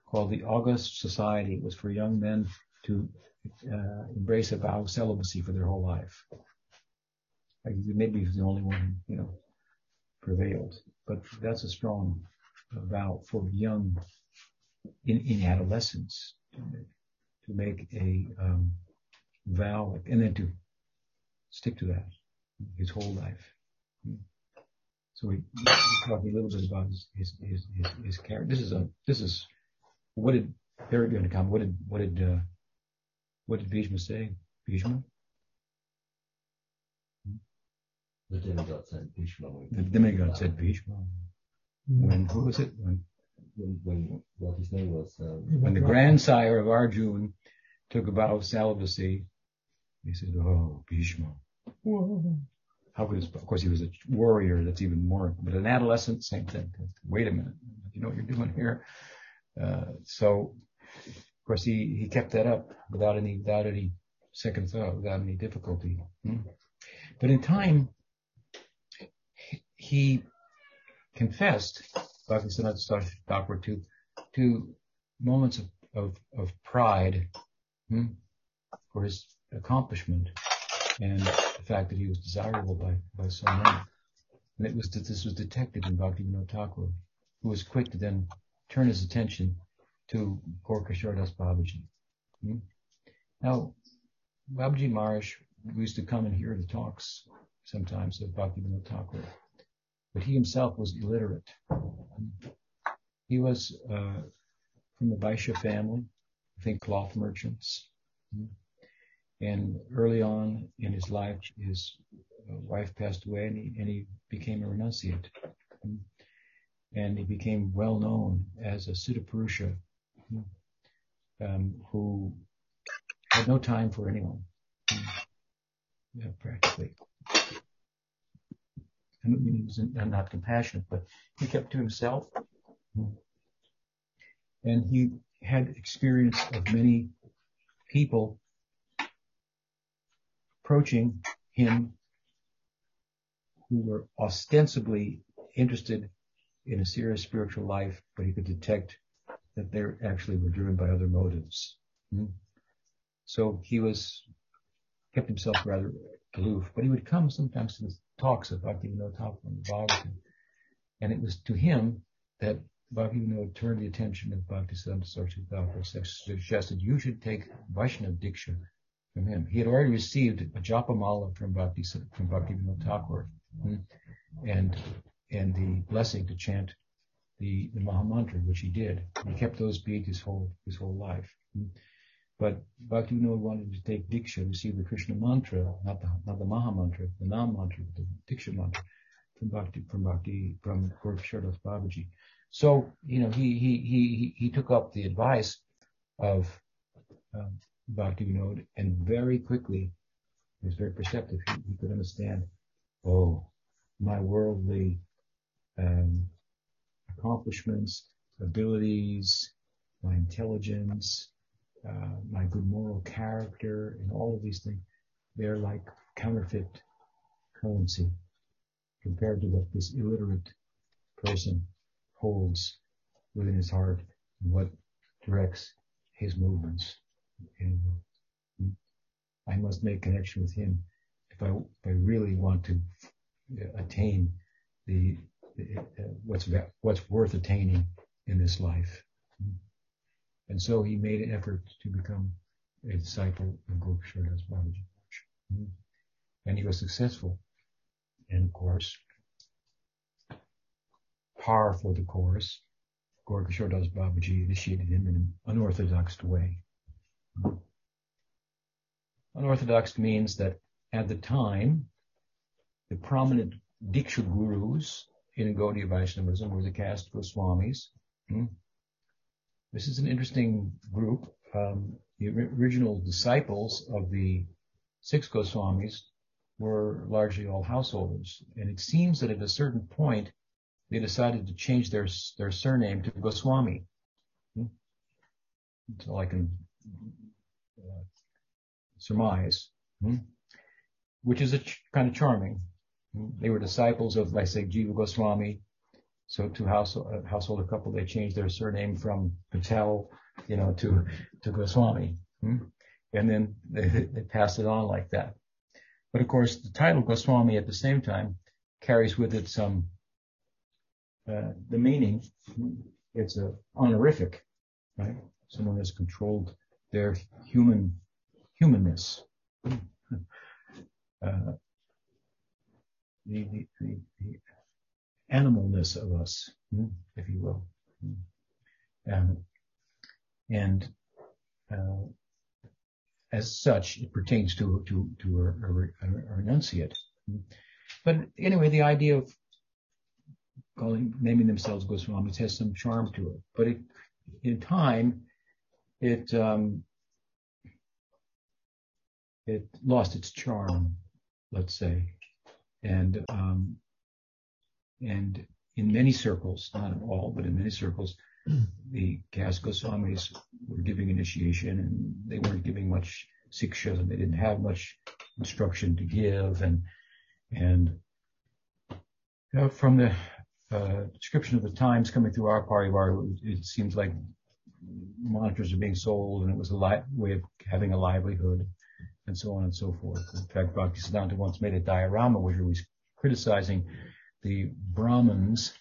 called the August Society. It was for young men to uh, embrace a vow of celibacy for their whole life. Like maybe he was the only one, you know, prevailed. But that's a strong vow for young, in, in adolescence, to make a um, vow and then to stick to that his whole life. So we, we talk a little bit about his his his, his, his character. This is a this is what did good. come? What did what did uh, what did Bhishma say? Bhishma. The demigod said Bhishma. The demigod said Bhishma. When who was it? When when, when what his name was? Um, when the grandsire of Arjun took a vow of celibacy, he said, "Oh, Bhishma." How could his, of course he was a warrior. That's even more. But an adolescent, same thing. Wait a minute. You know what you're doing here? Uh, so, of course, he, he kept that up without any without any second thought, without any difficulty. Hmm? But in time, he confessed, Bhaktivinoda Thakur, to to moments of, pride hmm, for his accomplishment and the fact that he was desirable by, so many. And it was that this was detected in Bhaktivinoda Thakur, who was quick to then turn his attention to Gaur Das Babaji. Hmm? Now, Babaji Maharaj used to come and hear the talks sometimes of Bhaktivinoda Thakur, but he himself was illiterate. He was uh, from the Vaishya family, I think cloth merchants. And early on in his life, his wife passed away and he, and he became a renunciate. And he became well known as a Siddhapurusha um, who had no time for anyone. Yeah, practically. He was not compassionate, but he kept to himself. And he had experience of many people approaching him who were ostensibly interested in a serious spiritual life, but he could detect that they actually were driven by other motives. So he was kept himself rather aloof, but he would come sometimes to the talks of Bhaktivinoda Thakur and Bhagavatam, and it was to him that Bhakti Bhaktivinoda turned the attention of Bhakti Bhaktisiddhanta Saraswati Thakur, suggested you should take Vaishnava Diksha from him. He had already received a Japamala from Bhakti from Bhaktivinoda Thakur, hmm? and and the blessing to chant the, the Mahamantra, which he did. He kept those beads his whole his whole life. But Bhakti Bhaktivinoda wanted to take Diksha, receive the Krishna mantra, not the not the Maha mantra, the Nam mantra, the Diksha mantra from Bhakti from Bhakti from Gaur Kishoredas Babaji. So, you know, he he he he took up the advice of um, Bhaktivinoda and very quickly he was very perceptive. He, he could understand, oh, my worldly um, accomplishments, abilities, my intelligence, uh, my good moral character, and all of these things, they're like counterfeit currency compared to what this illiterate person holds within his heart and what directs his movements. And I must make connection with him if I if I really want to attain the, the uh, what's what's worth attaining in this life. And so he made an effort to become a disciple of Kishore Babaji. Hmm. And he was successful. And of course, par for the course, Gaura Kishore Das Babaji initiated him in an unorthodox way. Unorthodox means that at the time, the prominent Diksha gurus in Gaudiya Vaishnavism were the caste Goswamis. Hmm, This is an interesting group. Um, the original disciples of the six Goswamis were largely all householders. And it seems that at a certain point, they decided to change their, their surname to Goswami. Hmm? So I can uh, surmise, hmm? which is a ch- kind of charming. Hmm? They were disciples of, like say, Jiva Goswami. So to household, uh, householder couple, they changed their surname from Patel, you know, to, to Goswami. Hmm? And then they, they passed it on like that. But of course, the title Goswami at the same time carries with it some, uh, the meaning. It's a honorific, right? Someone has controlled their human, humanness. <laughs> Uh, the, the, the, animalness of us, if you will. Um, and uh, as such, it pertains to to to a, a, a renunciate. But anyway, the idea of calling naming themselves Goswamis has some charm to it. But it, in time, it um, it lost its charm, let's say, and um, and in many circles, not in all, but in many circles, <clears throat> the caste Goswamis were giving initiation and they weren't giving much siksha and they didn't have much instruction to give. And, and uh, from the uh, description of the times coming through our parivar, it seems like mantras are being sold and it was a li- way of having a livelihood and so on and so forth. In fact, Bhaktisiddhanta once made a diorama where he was criticizing the Brahmins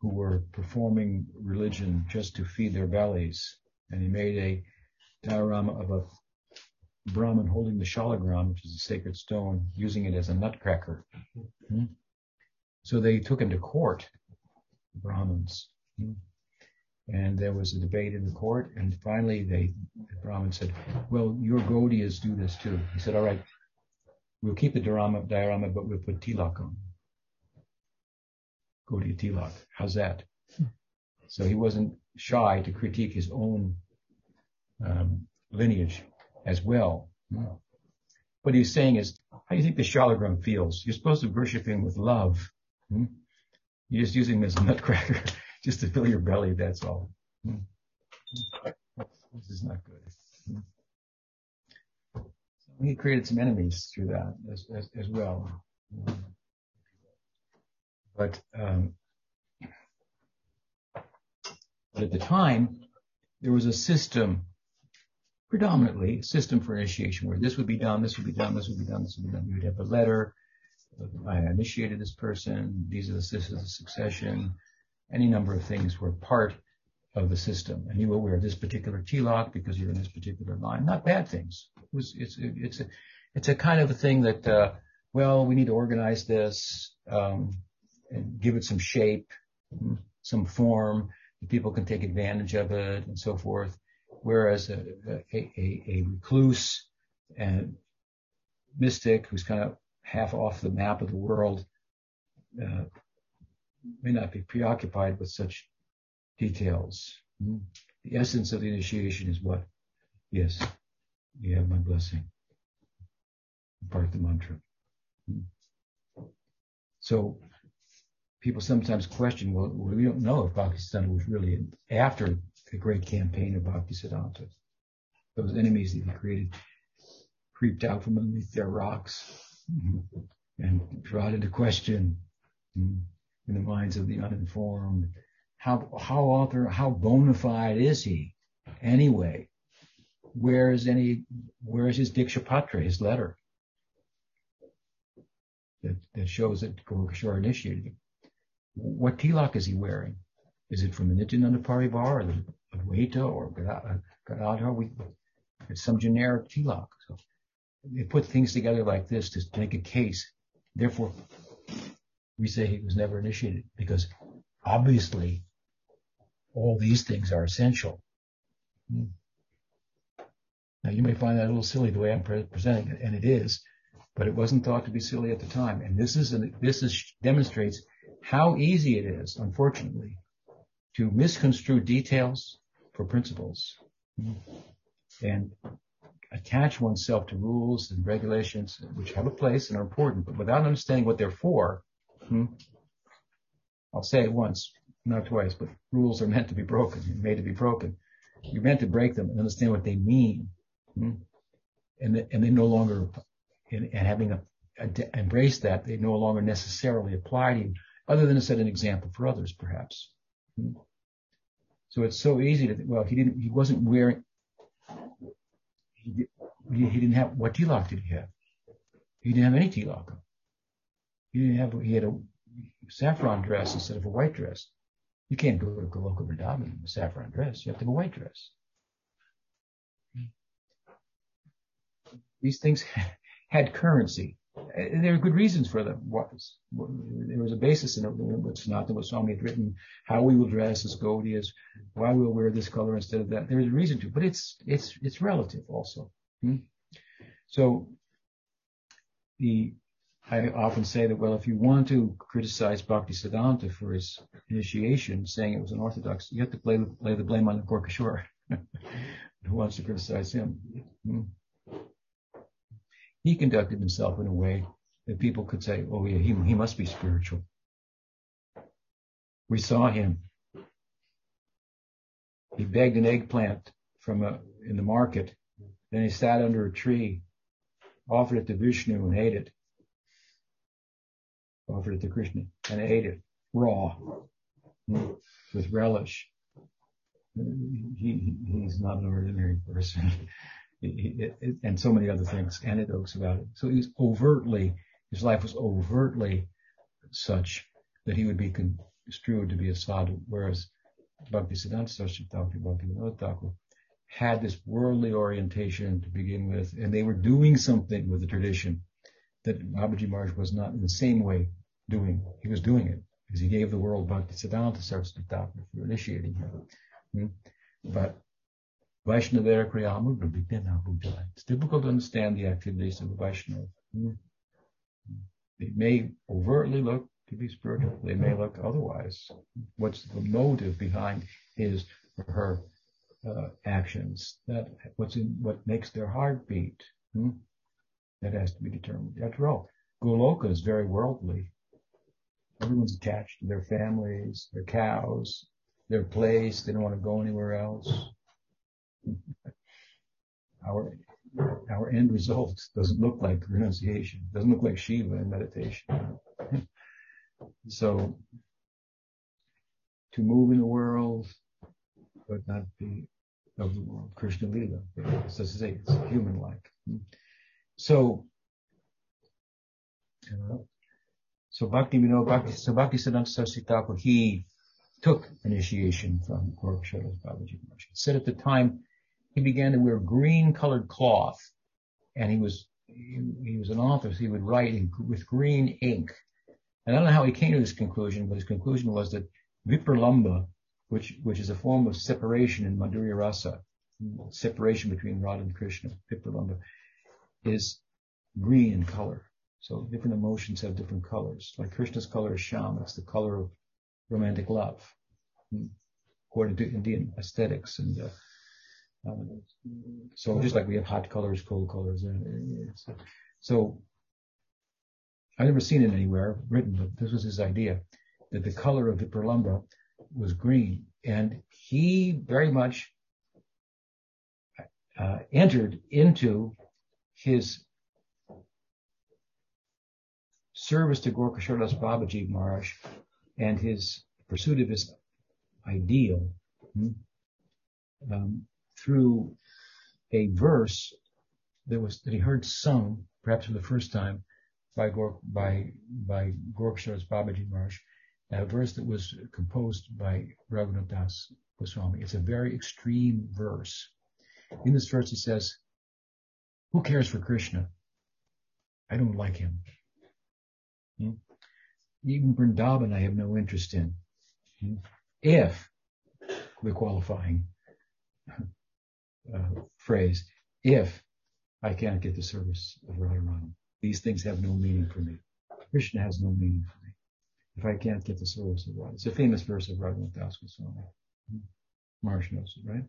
who were performing religion just to feed their bellies. And he made a diorama of a Brahmin holding the shalagram, which is a sacred stone, using it as a nutcracker. Hmm? So they took him to court, the Brahmins. Hmm? And there was a debate in the court, and finally they, the Brahmin said, well, your Gaudiyas do this too. He said, all right, we'll keep the diorama, diorama but we'll put tilak on. Gaudiya tilak. How's that? So he wasn't shy to critique his own um, lineage as well. What he's saying is, how do you think the Shalagram feels? You're supposed to worship him with love. Hmm? You're just using him as a nutcracker <laughs> just to fill your belly, that's all. Hmm? This is not good. Hmm? He created some enemies through that as, as, as well. But, um, but at the time, there was a system, predominantly a system for initiation, where this would be done, this would be done, this would be done, this would be done. You would have a letter. I initiated this person. These are the this is the succession. Any number of things were part of the system, and you will wear this particular tilak because you're in this particular line. Not bad things. It was, it's it's a it's a kind of a thing that uh, well we need to organize this. Um, and give it some shape, some form, that people can take advantage of it and so forth. Whereas a, a, a, recluse and mystic who's kind of half off the map of the world uh, may not be preoccupied with such details. The essence of the initiation is what? Yes, you have my blessing. Part the mantra. So people sometimes question, well, we don't know if Bhaktisiddhanta was really after the great campaign of Bhaktisiddhanta. Those enemies that he created creeped out from underneath their rocks and brought into question in the minds of the uninformed. How, how author, how bona fide is he anyway? Where is any, where is his Dikshapatra, his letter? that, that shows that Gaur Kishore initiated. What tilak is he wearing? Is it from the Nityananda Parivar or the Advaita or Gadadhar? We, it's some generic tilak. So they put things together like this to make a case. Therefore, we say he was never initiated because obviously all these things are essential. Hmm. Now you may find that a little silly the way I'm pre- presenting it, and it is, but it wasn't thought to be silly at the time. And this is an, this is demonstrates how easy it is, unfortunately, to misconstrue details for principles and attach oneself to rules and regulations which have a place and are important, but without understanding what they're for. Hmm, I'll say it once, not twice, but rules are meant to be broken, made to be broken. You're meant to break them and understand what they mean. Hmm? And, and they no longer, and, and having a, a, embraced that, they no longer necessarily apply to you, other than to set an example for others, perhaps. Hmm? So it's so easy to, think, well, he didn't, he wasn't wearing, he, he didn't have, what tilak did he have? He didn't have any tilak. He didn't have, he had a saffron dress instead of a white dress. You can't go to Goloka Vrindavan in a saffron dress. You have to have a white dress. These things <laughs> had currency. There are good reasons for them. There was a basis in it, which Sanatana Goswami had written how we will dress as Gaudiyas, why we'll wear this color instead of that. There is a reason to, but it's it's it's relative also. Hmm? So the I often say that, well, if you want to criticize Bhakti Siddhanta for his initiation, saying it was unorthodox, you have to lay, lay the blame on the Gaur Kishore. <laughs> Who wants to criticize him? Hmm? He conducted himself in a way that people could say, oh yeah, he, he must be spiritual. We saw him. He begged an eggplant from a, in the market. Then he sat under a tree, offered it to Vishnu and ate it offered it to Krishna and ate it raw with relish. He, he's not an ordinary person. And so many other things, anecdotes about it. So he's overtly, his life was overtly such that he would be construed to be a sadhu, whereas Bhaktisiddhanta Saraswati Thakur, Bhaktivinoda Thakur had this worldly orientation to begin with, and they were doing something with the tradition that Babaji Maharaj was not in the same way doing. He was doing it because he gave the world Bhakti Siddhanta Thakur for initiating him. Hmm? But Vaishnavera Kriyamu It's difficult to understand the activities of the Vaishnava. Hmm? They may overtly look to be spiritual. They may look otherwise. What's the motive behind his or her uh, actions? That what's in what makes their heart beat? Hmm? That has to be determined. After all, Goloka is very worldly. Everyone's attached to their families, their cows, their place. They don't want to go anywhere else. Our our end result doesn't look like renunciation. Doesn't look like Shiva in meditation. <laughs> so to move in the world, but not be of the world. Krishna Lila. As I say, it's human like. So uh, so Bhakti, you know, Bhakti, so Bhakti Siddhanta Saraswati he took initiation from Gaur Kishoredas Babaji Maharaj. He said at the time he began to wear green colored cloth and he was, he, he was an author, so he would write in, with green ink. And I don't know how he came to this conclusion, but his conclusion was that Vipralamba, which, which is a form of separation in Madhurya Rasa, separation between Radha and Krishna, Vipralamba, is green in color. So different emotions have different colors. Like Krishna's color is Shyam. It's the color of romantic love, according to Indian aesthetics. And uh, so just like we have hot colors, cold colors. Uh, so I've never seen it anywhere written, but this was his idea that the color of the Vipralamba was green. And he very much uh, entered into his service to Gaur Kishoredas Babaji Maharaj and his pursuit of his ideal hmm, um, through a verse that was that he heard sung, perhaps for the first time, by Gor- by by Gaur Kishore's Babaji Maharaj, a verse that was composed by Raghunath Das Goswami. It's a very extreme verse. In this verse, he says, "Who cares for Krishna? I don't like him. Hmm? Even Vrindavan, I have no interest in. Hmm? If the qualifying uh, phrase, if I can't get the service of Radharani. These things have no meaning for me. Krishna has no meaning for me. If I can't get the service of Radha. It's a famous verse of Raghunath Das Goswami. Marsh knows it, right?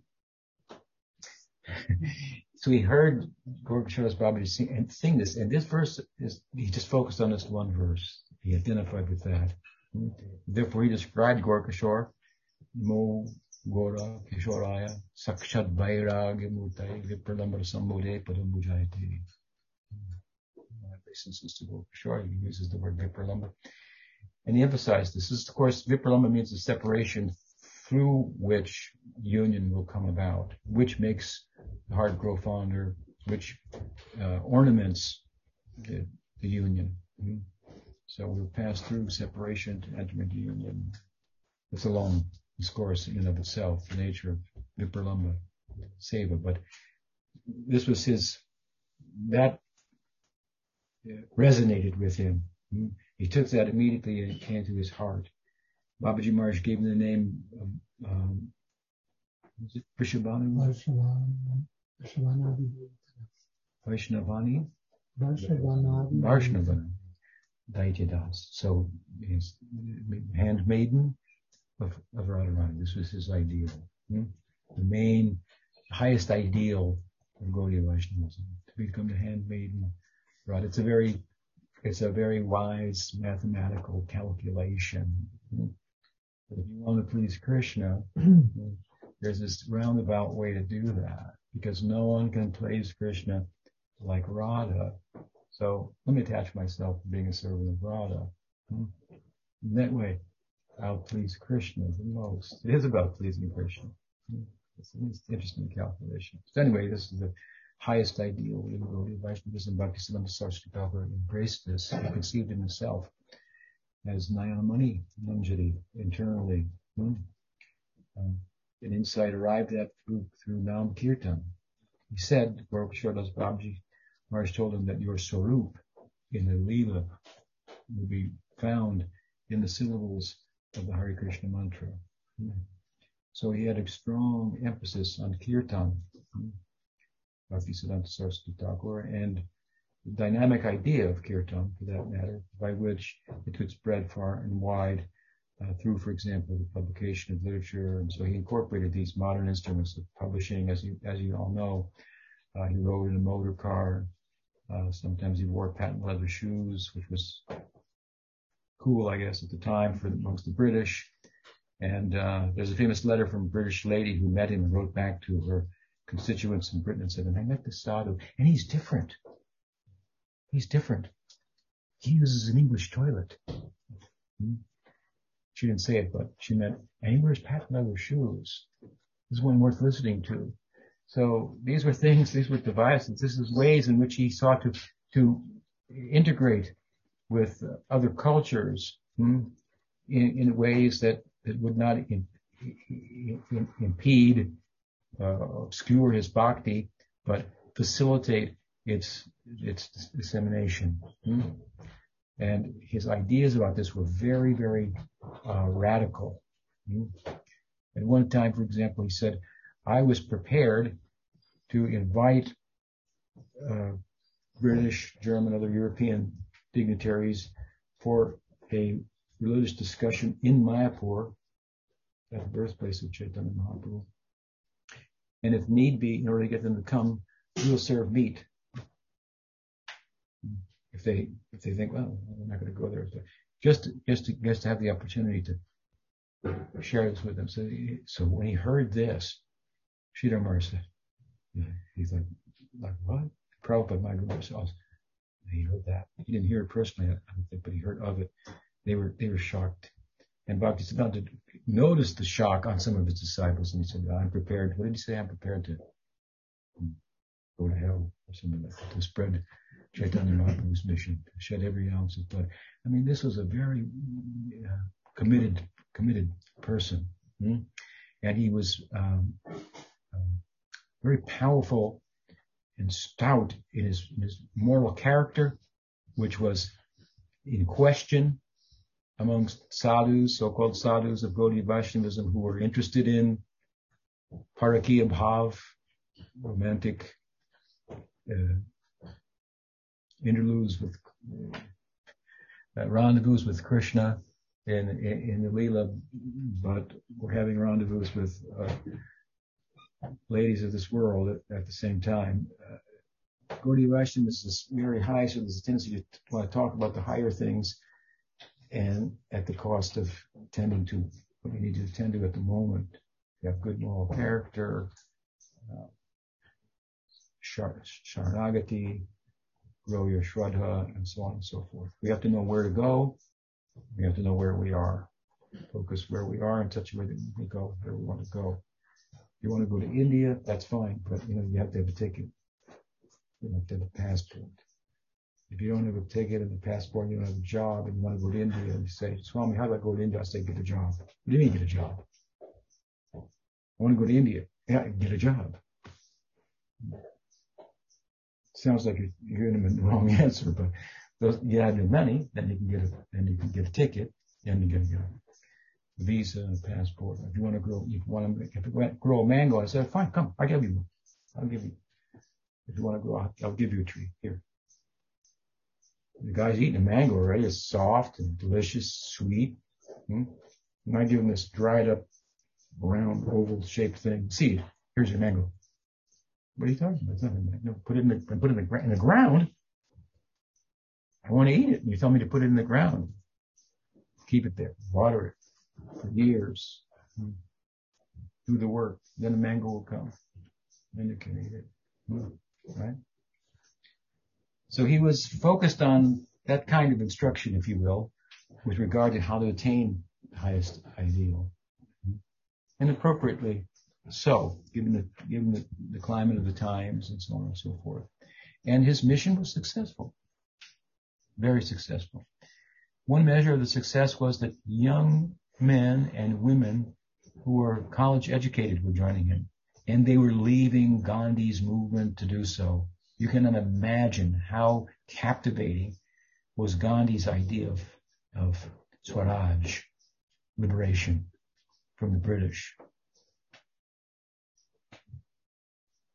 so he heard Gaur Kishore Babaji sing, and sing this, and this verse is, he just focused on this one verse. He identified with that. Therefore he described Gaur Kishore, Mo Gora Kishoraya, Sakshat Vairagya Murtai, Vipralambar Sambodhe Padambujayate. Licenses to Gaur Kishore, he uses the word Vipralamba. And he emphasized this. This, of course, Vipralamba means the separation through which union will come about, which makes the heart grow fonder, which uh, ornaments the, the union. Mm-hmm. So we'll pass through separation to enter into union. It's a long discourse in and of itself, the nature of Vipralamba Seva. But this was his, that resonated with him. He took that immediately and it came to his heart. Babaji Maharaj gave him the name, um, um, was it Prishabhanu? Vaishnavani? Vaishnavana. Daityadas. So handmaiden of, of Radharani. This was his ideal. Hmm? The main, highest ideal of Gaudiya Vaishnavism. To become the handmaiden. Right. It's a very, it's a very wise mathematical calculation. Hmm? But if you want to please Krishna, <clears throat> there's this roundabout way to do that because no one can please Krishna like Radha. So let me attach myself to being a servant of Radha. Hmm? That way, I'll please Krishna the most. It is about pleasing Krishna. It's an interesting calculation. So anyway, this is the highest ideal in Gaudiya Vaishnavism. Bhaktisiddhanta Saraswati Thakur embraced this and conceived himself as Nayanamani Manjari internally. Hmm? Um, an insight arrived at through, through Nam Kirtan. He said, Gaur Kishoredas Babaji Maharaj told him that your Swarup in the Leela will be found in the syllables of the Hare Krishna mantra. Hmm. So he had a strong emphasis on Kirtan, hmm. Bhaktisiddhanta Saraswati Thakur, and the dynamic idea of Kirtan, for that matter, by which it could spread far and wide uh, through, for example, the publication of literature. And so he incorporated these modern instruments of publishing, as you, as you all know. Uh, he rode in a motor car. Uh, sometimes he wore patent leather shoes, which was cool, I guess, at the time for amongst the British. And uh, there's a famous letter from a British lady who met him and wrote back to her constituents in Britain and said, and I met this sadhu, and he's different. He's different. He uses an English toilet. Hmm? She didn't say it, but she meant, and he wears patent leather shoes. This is one worth listening to. So these were things, these were devices, this is ways in which he sought to, to integrate with other cultures hmm, in, ways that, would not impede, uh, obscure his bhakti, but facilitate its its dissemination. Hmm? And his ideas about this were very, very uh, radical. Hmm? At one time, for example, he said, I was prepared to invite uh, British, German, other European dignitaries for a religious discussion in Mayapur, at the birthplace of Chaitanya Mahaprabhu. And if need be, in order to get them to come, we'll serve meat if they if they think, well, we're not going to go there, just just to, just to have the opportunity to share this with them. So so when he heard this, Sridhar said, he's like, like what? Prabhupada, my. He heard that. He didn't hear it personally, I don't think, but he heard of it. They were they were shocked. And Bhaktisiddhanta noticed the shock on some of his disciples, and he said, "I'm prepared." What did he say? I'm prepared to go to hell or something like that, to spread Chaitanya Mahaprabhu's mission to shed every ounce of blood. I mean, this was a very uh, committed, committed person, hmm? and he was um, um, very powerful and stout in his, in his moral character, which was in question amongst sadhus, so-called sadhus of Gaudiya Vaishnavism, who were interested in parakiya bhav, romantic uh, interludes with uh, rendezvous with Krishna in, in, in the Leela, but we're having rendezvous with uh, ladies of this world at, at the same time. Uh, Gaudiya Vaishnavism is very high, so there's a tendency to want to talk about the higher things and at the cost of tending to what you need to attend to at the moment. You have good moral character, uh, Sharanagati, grow your Shraddha, and so on and so forth. We have to know where to go. We have to know where we are. Focus where we are in such a way that we go where we want to go. You want to go to India, that's fine, but you know, you have to have a ticket. You have to have a passport. If you don't have a ticket and a passport, you don't have a job, and you want to go to India, and you say, Swami, how do I go to India? I say, get a job. What do you mean get a job? I want to go to India. Yeah, get a job. Sounds like you're, giving them the wrong <laughs> answer, but those, you have the money, then you can get a, then you can get a ticket, and you get a visa and passport. If you want to grow, if you want to, if you want grow a mango, I said, fine, come, I'll give you one. I'll give you. If you want to grow, I'll, I'll give you a tree. Here. The guy's eating a mango already. It's soft and delicious, sweet. Hmm? And I give him this dried up, round, oval shaped thing. Seed. Here's your mango. What are you talking about? It's. No, put it in the put it in the, in the ground. I want to eat it. And you tell me to put it in the ground. Keep it there. Water it for years. Do the work. Then the mango will come. Then you can eat it. Right? So he was focused on that kind of instruction, if you will, with regard to how to attain the highest ideal. And appropriately so, given the, given the, the climate of the times and so on and so forth. And his mission was successful. Very successful. One measure of the success was that young men and women who were college educated were joining him. And they were leaving Gandhi's movement to do so. You can imagine how captivating was Gandhi's idea of, of Swaraj, liberation from the British.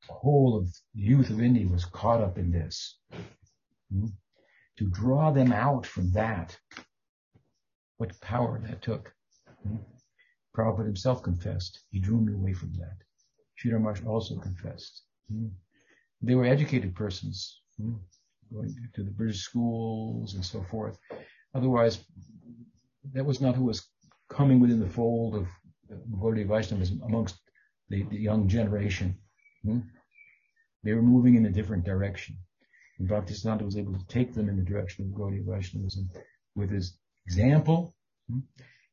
The whole of the youth of India was caught up in this. Hmm? To draw them out from that, what power that took. Prabhupada himself confessed. He drew me away from that. Sridhar Maharaj also confessed. Hmm? They were educated persons, hmm? going to the British schools and so forth. Otherwise, that was not who was coming within the fold of Gaudiya Vaishnavism amongst the, the young generation. Hmm? They were moving in a different direction. And Bhaktisiddhanta was able to take them in the direction of Gaudiya Vaishnavism with his example?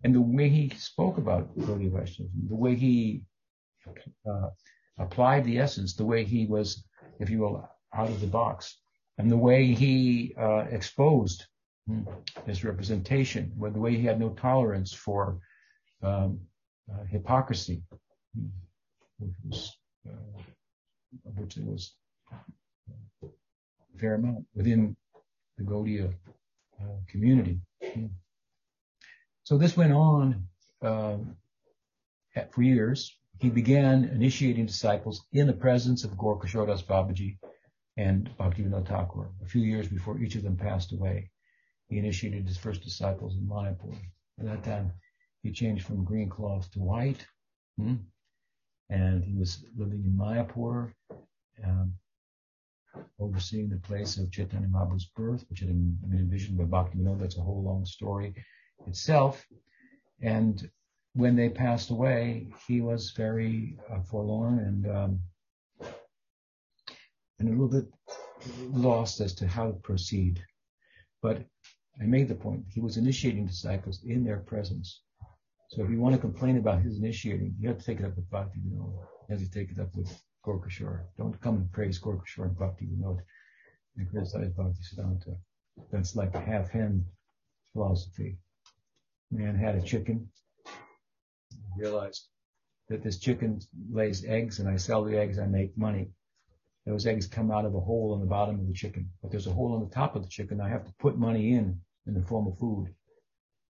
And the way he spoke about Gaudiya Vaishnavism, the way he uh, applied the essence, the way he was, if you will, out of the box, and the way he uh, exposed his representation, the way he had no tolerance for um, uh, hypocrisy, which was uh, which was a fair amount within the Gaudiya uh, community. So this went on uh, for years. He began initiating disciples in the presence of Gaur Kishoredas Babaji and Bhaktivinoda Thakur. A few years before each of them passed away, he initiated his first disciples in Mayapur. At that time, he changed from green cloth to white. Hmm? and he was living in Mayapur, um, overseeing the place of Chaitanya Mahaprabhu's birth, which had been envisioned by Bhakti Vinod. That's a whole long story itself. And when they passed away, he was very uh, forlorn and um, and a little bit lost as to how to proceed. But I made the point he was initiating disciples in their presence. So if you want to complain about his initiating, you have to take it up with Bhakti Vinod. You have to take it up with Gaur Kishore. Don't come and praise Gaur Kishore and Bhakti Vinod. and criticized Bhaktisiddhanta. That's like half hen philosophy. Man had a chicken, realized that this chicken lays eggs and I sell the eggs, I make money. Those eggs come out of a hole in the bottom of the chicken, but there's a hole on the top of the chicken. I have to put money in in the form of food.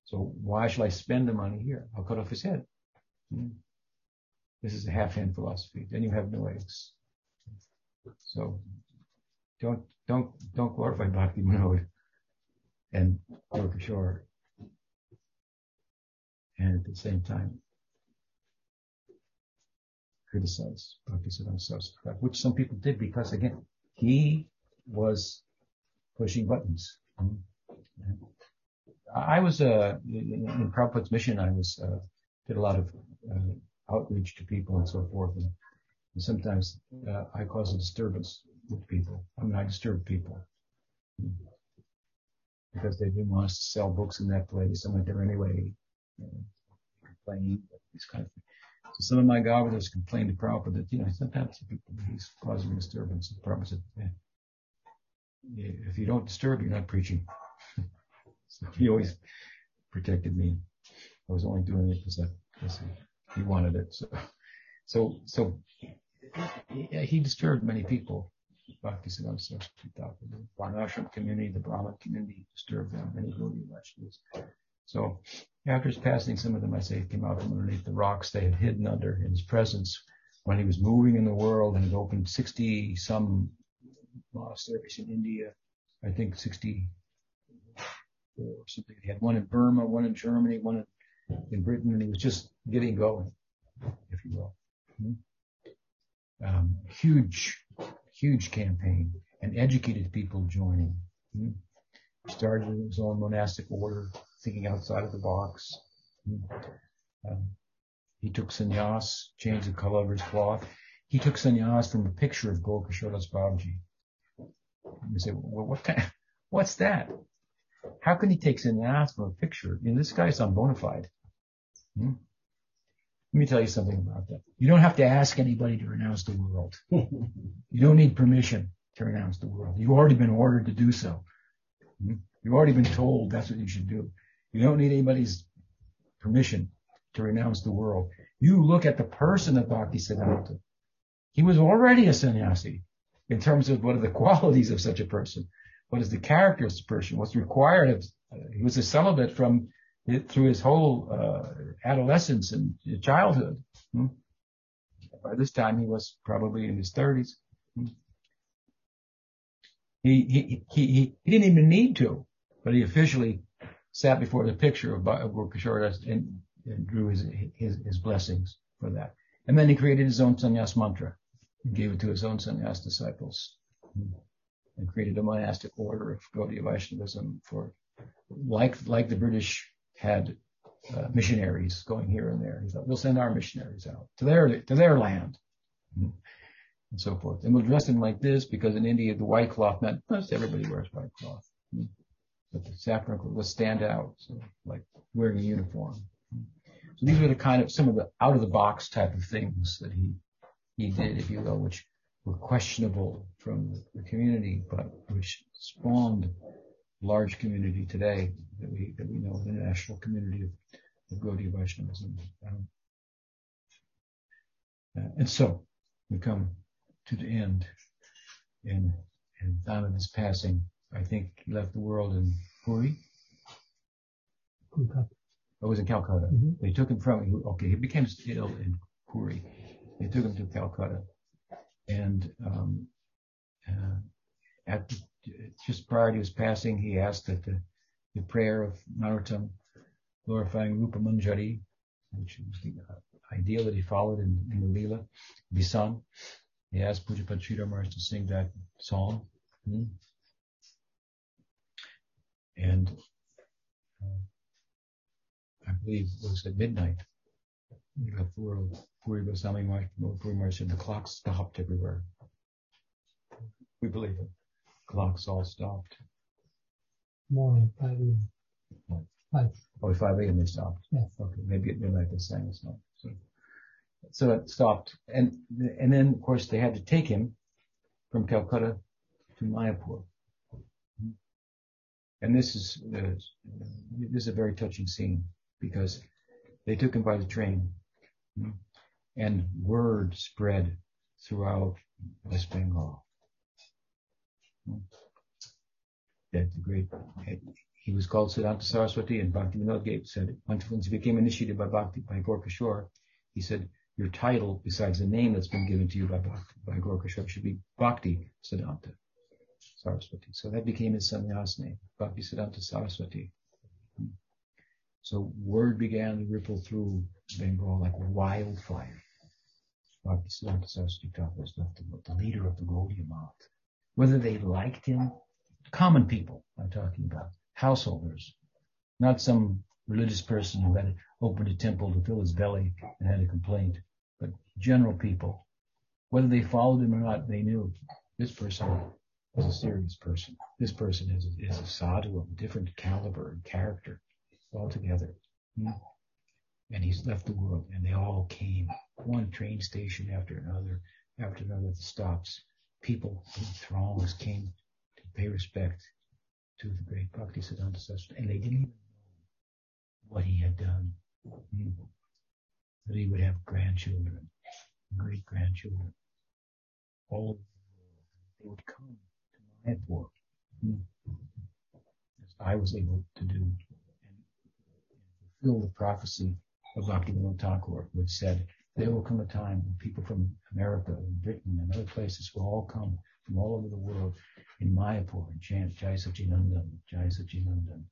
So why should I spend the money here? I'll cut off his head. Hmm. This is a half-hen philosophy. Then you have no eggs. So don't don't don't glorify Bhakti Vinod and Gaura Kishore. And at the same time criticize Bhaktisiddhanta Saraswati, which some people did because again, he was pushing buttons. I was uh, in, in Prabhupada's mission. I was uh, did a lot of uh, outreach to people and so forth, and, and sometimes uh, I caused a disturbance with people. I mean, I disturbed people because they didn't want us to sell books in that place. I went there anyway, you these kind of things. So some of my governors complained to Prabhupada that, you know, sometimes he's causing disturbance. And Prabhupada said, yeah, if you don't disturb, you're not preaching. <laughs> so he always protected me. I was only doing it because, because he, wanted it. So, so, so he disturbed many people. Bhaktisiddhanta Saraswati Thakur, the Varnashram community, the Brahmin community disturbed them, many Gaudiya Vaishnavas. So after his passing, some of them, I say, came out from underneath the rocks they had hidden under in his presence when he was moving in the world and had opened 60 some monasteries uh, in India. I think 60 or something. He had one in Burma, one in Germany, one in, in Britain, and he was just getting going, if you will. Hmm? Um, huge, huge campaign and educated people joining. He started his own monastic order, thinking outside of the box. Um, he took sannyas, changed the color of his cloth. He took sannyas from a picture of Gaur Kishoredas Babaji. You say, well, what kind, what's that? How can he take sannyas from a picture? You know, this guy's unbonafide. Hmm? Let me tell you something about that. You don't have to ask anybody to renounce the world. <laughs> you don't need permission to renounce the world. You've already been ordered to do so. Hmm? You've already been told that's what you should do. You don't need anybody's permission to renounce the world. You look at the person of Bhaktisiddhanta. He was already a sannyasi in terms of what are the <laughs> qualities of such a person. What is the character of the person? What's required of, uh, he was a celibate from through his whole uh, adolescence and childhood. Hmm? By this time, he was probably in his thirties. Hmm? He, he, he, he, he didn't even need to, but he officially sat before the picture of, of Gaur Kishoredas and, and drew his, his, his blessings for that. And then he created his own sannyas mantra and gave it to his own sannyas disciples and created a monastic order of Gaudiya Vaishnavism for like like the British had uh, missionaries going here and there. He thought we'll send our missionaries out to their to their land and so forth. And we'll dress them like this because in India the white cloth meant most everybody wears white cloth. But the saffron will stand out, so like wearing a uniform. So these were the kind of some of the out of the box type of things that he he did, if you will, which were questionable from the community, but which spawned large community today that we that we know, the national community of, of Gaudiya Vaishnavism. Um, uh, and so we come to the end, and and Ananda's passing. I think he left the world in Puri. Oh, it was in Calcutta. Mm-hmm. They took him from. Okay, he became ill in Puri. They took him to Calcutta and um, uh, at the, just prior to his passing, he asked that the, the prayer of Narottam, glorifying Rupa Manjari, which was the uh, ideal that he followed in, in the Leela, be sung. He asked Pujapad Sridhar Maharaj to sing that song. Hmm. And uh, I believe it was at midnight. He left the world. Puri Goswami Maharaj, said the clock stopped everywhere. We believe it. Clocks all stopped. Morning, 5 a.m. What? 5. Oh, 5 a.m. they stopped. Yes. Okay, maybe at midnight they sang a song. So, so it stopped. And, and then, of course, they had to take him from Calcutta to Mayapur. And this is uh, this is a very touching scene because they took him by the train, and word spread throughout West Bengal. That the great he was called Siddhanta Saraswati, and Bhakti Vinod said once he became initiated by Bhakti by Gaur Kishore, he said your title, besides the name that's been given to you by Bhakti, by Gaur Kishore, should be Bhakti Siddhanta Saraswati. So that became his sannyas name, Bhakti Siddhanta Saraswati. So word began to ripple through Bengal like wildfire. Bhakti Siddhanta Saraswati Thakur was the, the leader of the Gaudiya Math. Whether they liked him, common people I'm talking about, householders, not some religious person who had opened a temple to fill his belly and had a complaint, but general people. Whether they followed him or not, they knew this person is a serious person. This person is, is a sadhu of a different caliber and character altogether. Hmm. And he's left the world, and they all came, one train station after another, after another, the stops. People in throngs came to pay respect to the great Bhakti Siddhanta Saraswati, and they didn't even know what he had done. Hmm. That he would have grandchildren, great grandchildren, all they would come had for, as I was able to do, and, fulfill the prophecy of Bhaktivinoda Thakur, which said, there will come a time when people from America and Britain and other places will all come from all over the world in Mayapur and chant Jai Sachinandan, Jai Sachinandan,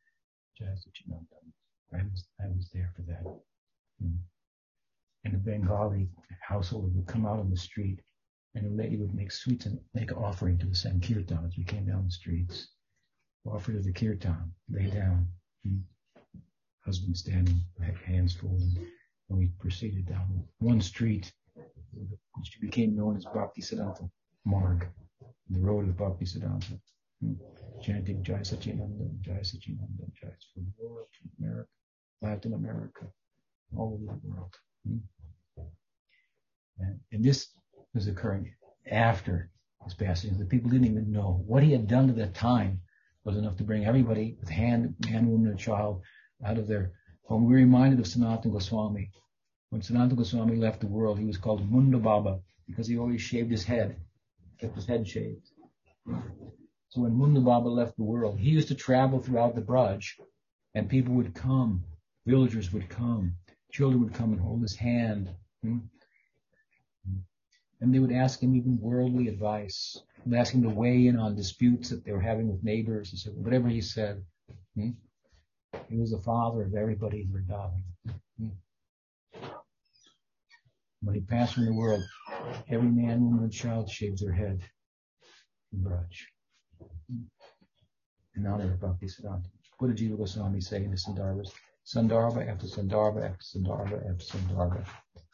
Jai Sachinandan. I was, I was there for that. Hmm. And the Bengali household would come out on the street and a lady would make sweets and make an offering to the Sankirtan as we came down the streets. Offer to the kirtan, lay down. Husband standing, hands folded, and we proceeded down one street, which became known as Bhakti Siddhanta Marg, the road of Bhakti Siddhanta. Hmm. Chanting Jai Sachinandan, Jai Sachinandan, Jai from world, from America, Latin America, all over the world. And, and this was occurring after his passing. The people didn't even know what he had done at that time was enough to bring everybody with hand, man, woman, and child out of their home. We are reminded of Sanatana Goswami. When Sanatana Goswami left the world, he was called Munda Baba because he always shaved his head, kept his head shaved. So when Munda Baba left the world, he used to travel throughout the Braj, and people would come, villagers would come, children would come and hold his hand. Hmm, And they would ask him even worldly advice, and ask him to weigh in on disputes that they were having with neighbors, and so whatever he said. Hmm? He was the father of everybody in Vrindavan. Hmm? When he passed from the world, every man, woman, and child shaved their head in Braj. Hmm? In honor of Bhakti Siddhanta. What did Jiva Goswami say in the Sandarbhas? Sandarbha after Sandarbha after Sandarbha after Sandarbha.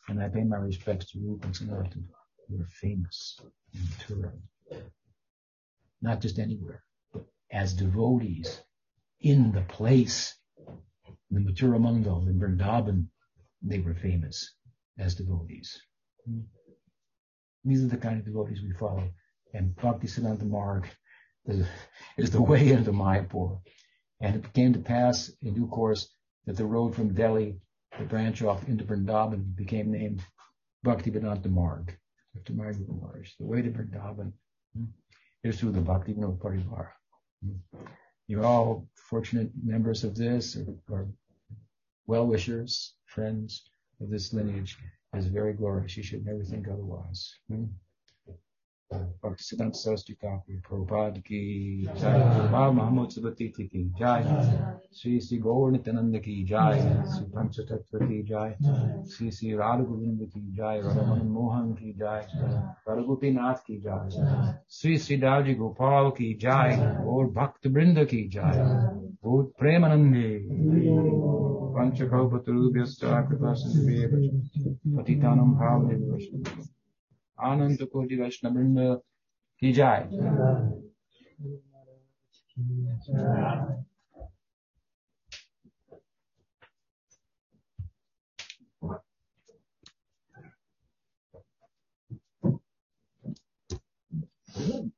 And I pay my respects to Rupa and Sanatana were famous in Mathura. Not just anywhere, but as devotees in the place, the Mathura Mandal in Vrindavan, they were famous as devotees. These are the kind of devotees we follow. And Bhakti Siddhanta Marg is the way into Mayapur. And it came to pass in due course that the road from Delhi, the branch off into Vrindavan, became named Bhakti Vedanta Marg to Marg Maharaj. The way to Vrindavan hmm, is through the Bhakti Vinod Parivar. Hmm. You're all fortunate members of this or, or well-wishers, friends of this lineage. Is very glorious. You should never think otherwise. Hmm? Bhaktisiddhanta Saraswati Thakur Prabhupada ki jai, Baba Muhammad Subhatiti ki jai, Sri Sri Gaur Nityananda ki jai, Sri Panchatattva ki jai, Sri Sri Radha Govinda ki jai, Radha Mohan ki jai, Radha Gopinath ki jai, Sri Sri Daji Gopal ki jai, Gaur Bhakta Brinda ki jai, Gaur Premanande, Panchakalpatarubhyasta Kripasindev, Patitanam Bhavane आनंद कोटि वैष्णव वृंद की जाए Mm-hmm.